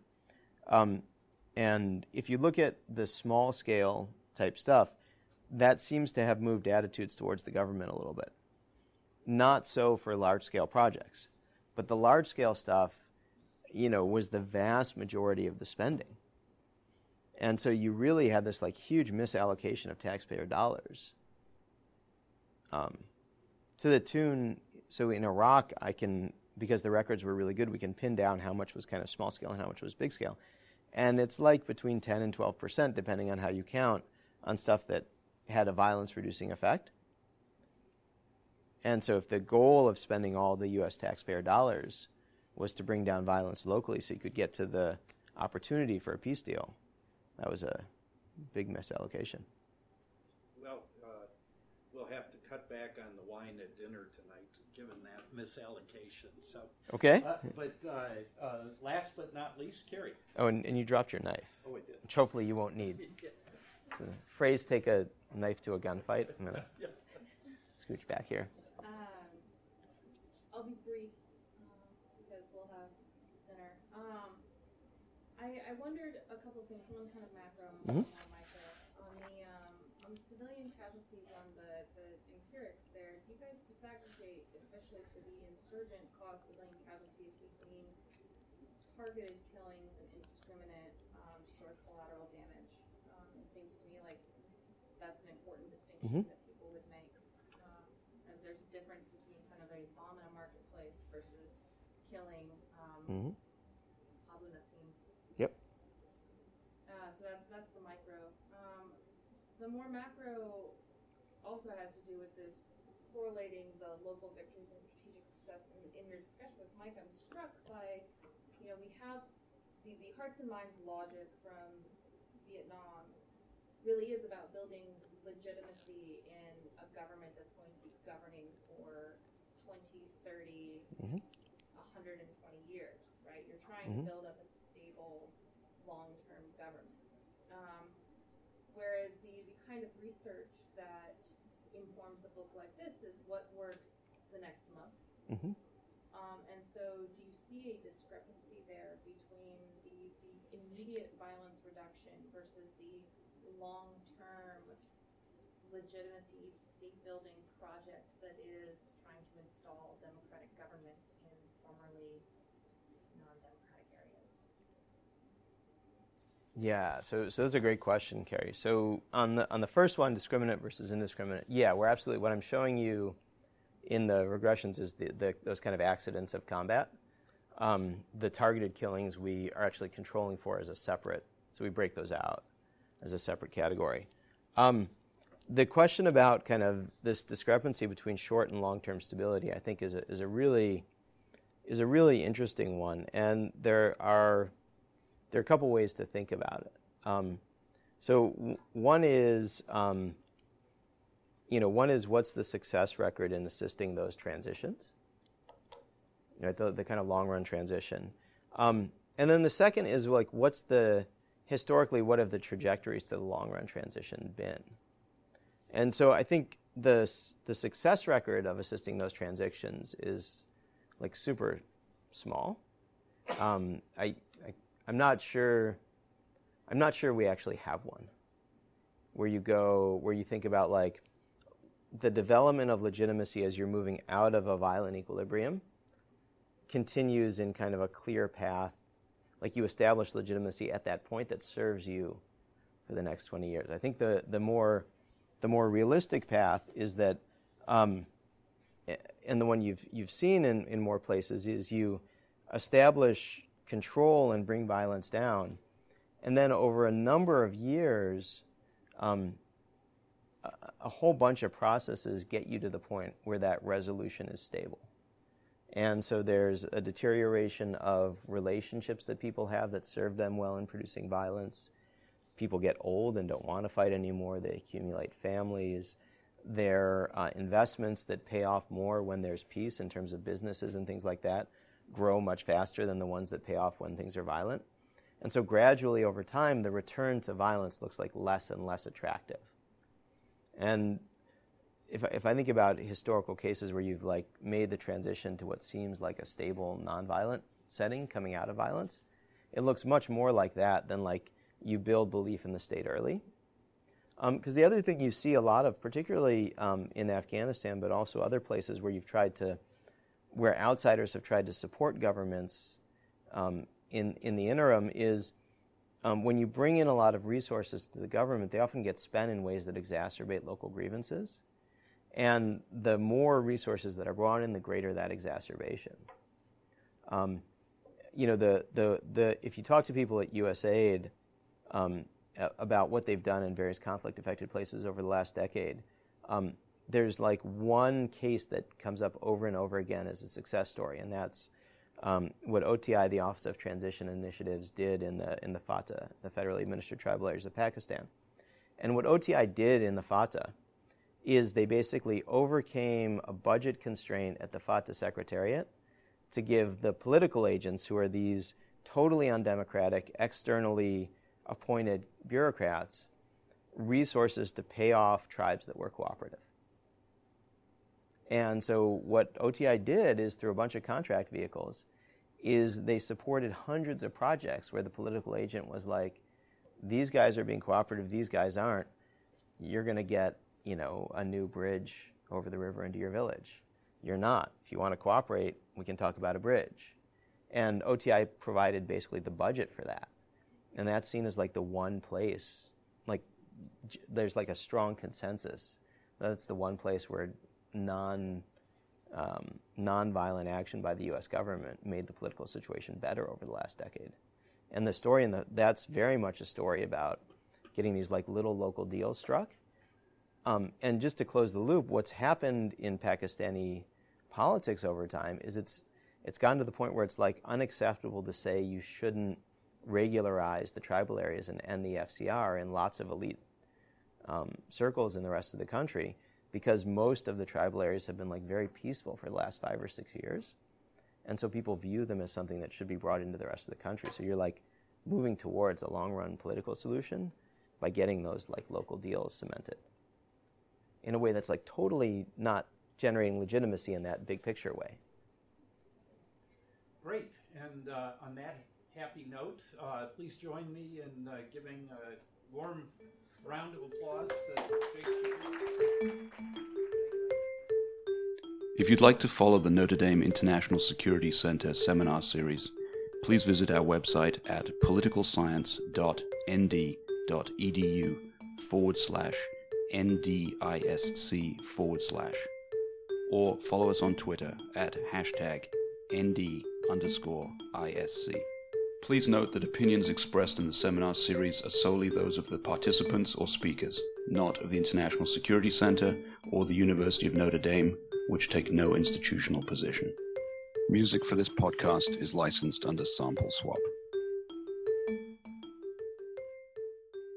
Speaker 2: um, and if you look at the small scale type stuff, that seems to have moved attitudes towards the government a little bit. Not so for large scale projects, but the large scale stuff, you know, was the vast majority of the spending. And so you really had this like huge misallocation of taxpayer dollars. Um, to the tune so in Iraq, I can, because the records were really good, we can pin down how much was kind of small scale and how much was big scale. And it's like between 10 and 12%, depending on how you count, on stuff that had a violence reducing effect. And so if the goal of spending all the US taxpayer dollars was to bring down violence locally so you could get to the opportunity for a peace deal, that was a big misallocation.
Speaker 1: Well, uh, we'll have to cut back on the wine at dinner tonight given that misallocation. So
Speaker 2: okay.
Speaker 1: Uh, but uh, uh, last but not least, Carrie.
Speaker 2: Oh, and, and you dropped your knife.
Speaker 1: Oh, I did.
Speaker 2: Which hopefully you won't need. So phrase take a knife to a gunfight. I'm gonna scooch back here.
Speaker 6: Um, I'll be brief uh, because we'll have dinner. Um, I, I wondered a couple of things. One kind of macro, and
Speaker 2: Mhm.
Speaker 6: one micro. On the um, on the civilian casualties on the the empirics there, do you guys disaggregate, especially for the insurgent caused civilian casualties, between targeted killings and indiscriminate um, sort of collateral damage? Um, it seems to me like that's an important distinction
Speaker 2: Mhm.
Speaker 6: that people would make. Um, and there's a difference between kind of a bomb in a marketplace versus killing um,
Speaker 2: hmm
Speaker 6: Abu Nassim.
Speaker 2: Yep.
Speaker 6: Uh, so that's that's the micro. Um, the more macro also has to do with this correlating the local victories and strategic success. In, in your discussion with Mike, I'm struck by, you know, we have the, the hearts and minds logic from Vietnam really is about building legitimacy in a government that's going to be governing for 20, 30,
Speaker 2: Mhm.
Speaker 6: 120 years, right? You're trying
Speaker 2: Mhm.
Speaker 6: to build up a stable, long-term government. Um, whereas the, the kind of research that book like this is what works the next month.
Speaker 2: hmm
Speaker 6: Um, and so, do you see a discrepancy there between the, the immediate violence reduction versus the long term legitimacy state building project that is trying to install democratic governments in formerly non democratic areas?
Speaker 2: Yeah, so so that's a great question, Carrie. So on the on the first one, discriminate versus indiscriminate. Yeah, we're absolutely what I'm showing you in the regressions is the, the those kind of accidents of combat. Um, the targeted killings we are actually controlling for as a separate, so we break those out as a separate category. Um, the question about kind of this discrepancy between short and long-term stability, I think, is a, is a really is a really interesting one, and there are there are a couple ways to think about it. Um, so one is, um, you know, one is what's the success record in assisting those transitions, right? The, the kind of long run transition, um, and then the second is like what's the historically what have the trajectories to the long run transition been, and so I think the the success record of assisting those transitions is like super small. Um, I I'm not sure. I'm not sure we actually have one. Where you go, where you think about like the development of legitimacy as you're moving out of a violent equilibrium continues in kind of a clear path. Like you establish legitimacy at that point that serves you for the next 20 years. I think the, the more the more realistic path is that, um, and the one you've you've seen in, in more places is you establish control and bring violence down. And then over a number of years, um, a, a whole bunch of processes get you to the point where that resolution is stable. And so there's a deterioration of relationships that people have that serve them well in producing violence. People get old and don't want to fight anymore. They accumulate families. Their uh, investments that pay off more when there's peace in terms of businesses and things like that grow much faster than the ones that pay off when things are violent. And so gradually over time, the return to violence looks like less and less attractive. And if, if I think about historical cases where you've like made the transition to what seems like a stable, nonviolent setting coming out of violence, it looks much more like that than like you build belief in the state early. Because um, the other thing you see a lot of, particularly um, in Afghanistan, but also other places where you've tried to, where outsiders have tried to support governments um, in, in the interim is um, when you bring in a lot of resources to the government, they often get spent in ways that exacerbate local grievances. And the more resources that are brought in, the greater that exacerbation. Um, you know, the, the, the, if you talk to people at USAID um, about what they've done in various conflict affected places over the last decade, um, there's like one case that comes up over and over again as a success story, and that's um, what OTI, the Office of Transition Initiatives, did in the in the FATA, the federally administered tribal areas of Pakistan. And what OTI did in the FATA is they basically overcame a budget constraint at the FATA Secretariat to give the political agents, who are these totally undemocratic, externally appointed bureaucrats, resources to pay off tribes that were cooperative. And so what OTI did is through a bunch of contract vehicles is they supported hundreds of projects where the political agent was like, these guys are being cooperative, these guys aren't. You're going to get, you know, a new bridge over the river into your village. You're not. If you want to cooperate, we can talk about a bridge. And OTI provided basically the budget for that. And that's seen as like the one place, like there's like a strong consensus. That's the one place where non um, nonviolent action by the U.S. government made the political situation better over the last decade. And the story the, that's very much a story about getting these like little local deals struck. Um, and just to close the loop, what's happened in Pakistani politics over time is it's it's gotten to the point where it's like unacceptable to say you shouldn't regularize the tribal areas and end the FCR in lots of elite um, circles in the rest of the country because most of the tribal areas have been like very peaceful for the last five or six years. And so people view them as something that should be brought into the rest of the country. So you're like moving towards a long run political solution by getting those like local deals cemented in a way that's like totally not generating legitimacy in that big picture way.
Speaker 1: Great. And uh, on that happy note, uh, please join me in uh, giving a warm round of applause
Speaker 7: If you'd like to follow the Notre Dame International Security Center seminar series, please visit our website at politicalscience.nd.edu forward slash NDISC forward slash, or follow us on Twitter at hashtag ND underscore ISC. Please note that opinions expressed in the seminar series are solely those of the participants or speakers, not of the International Security Center or the University of Notre Dame, which take no institutional position.
Speaker 8: Music for this podcast is licensed under Sample Swap.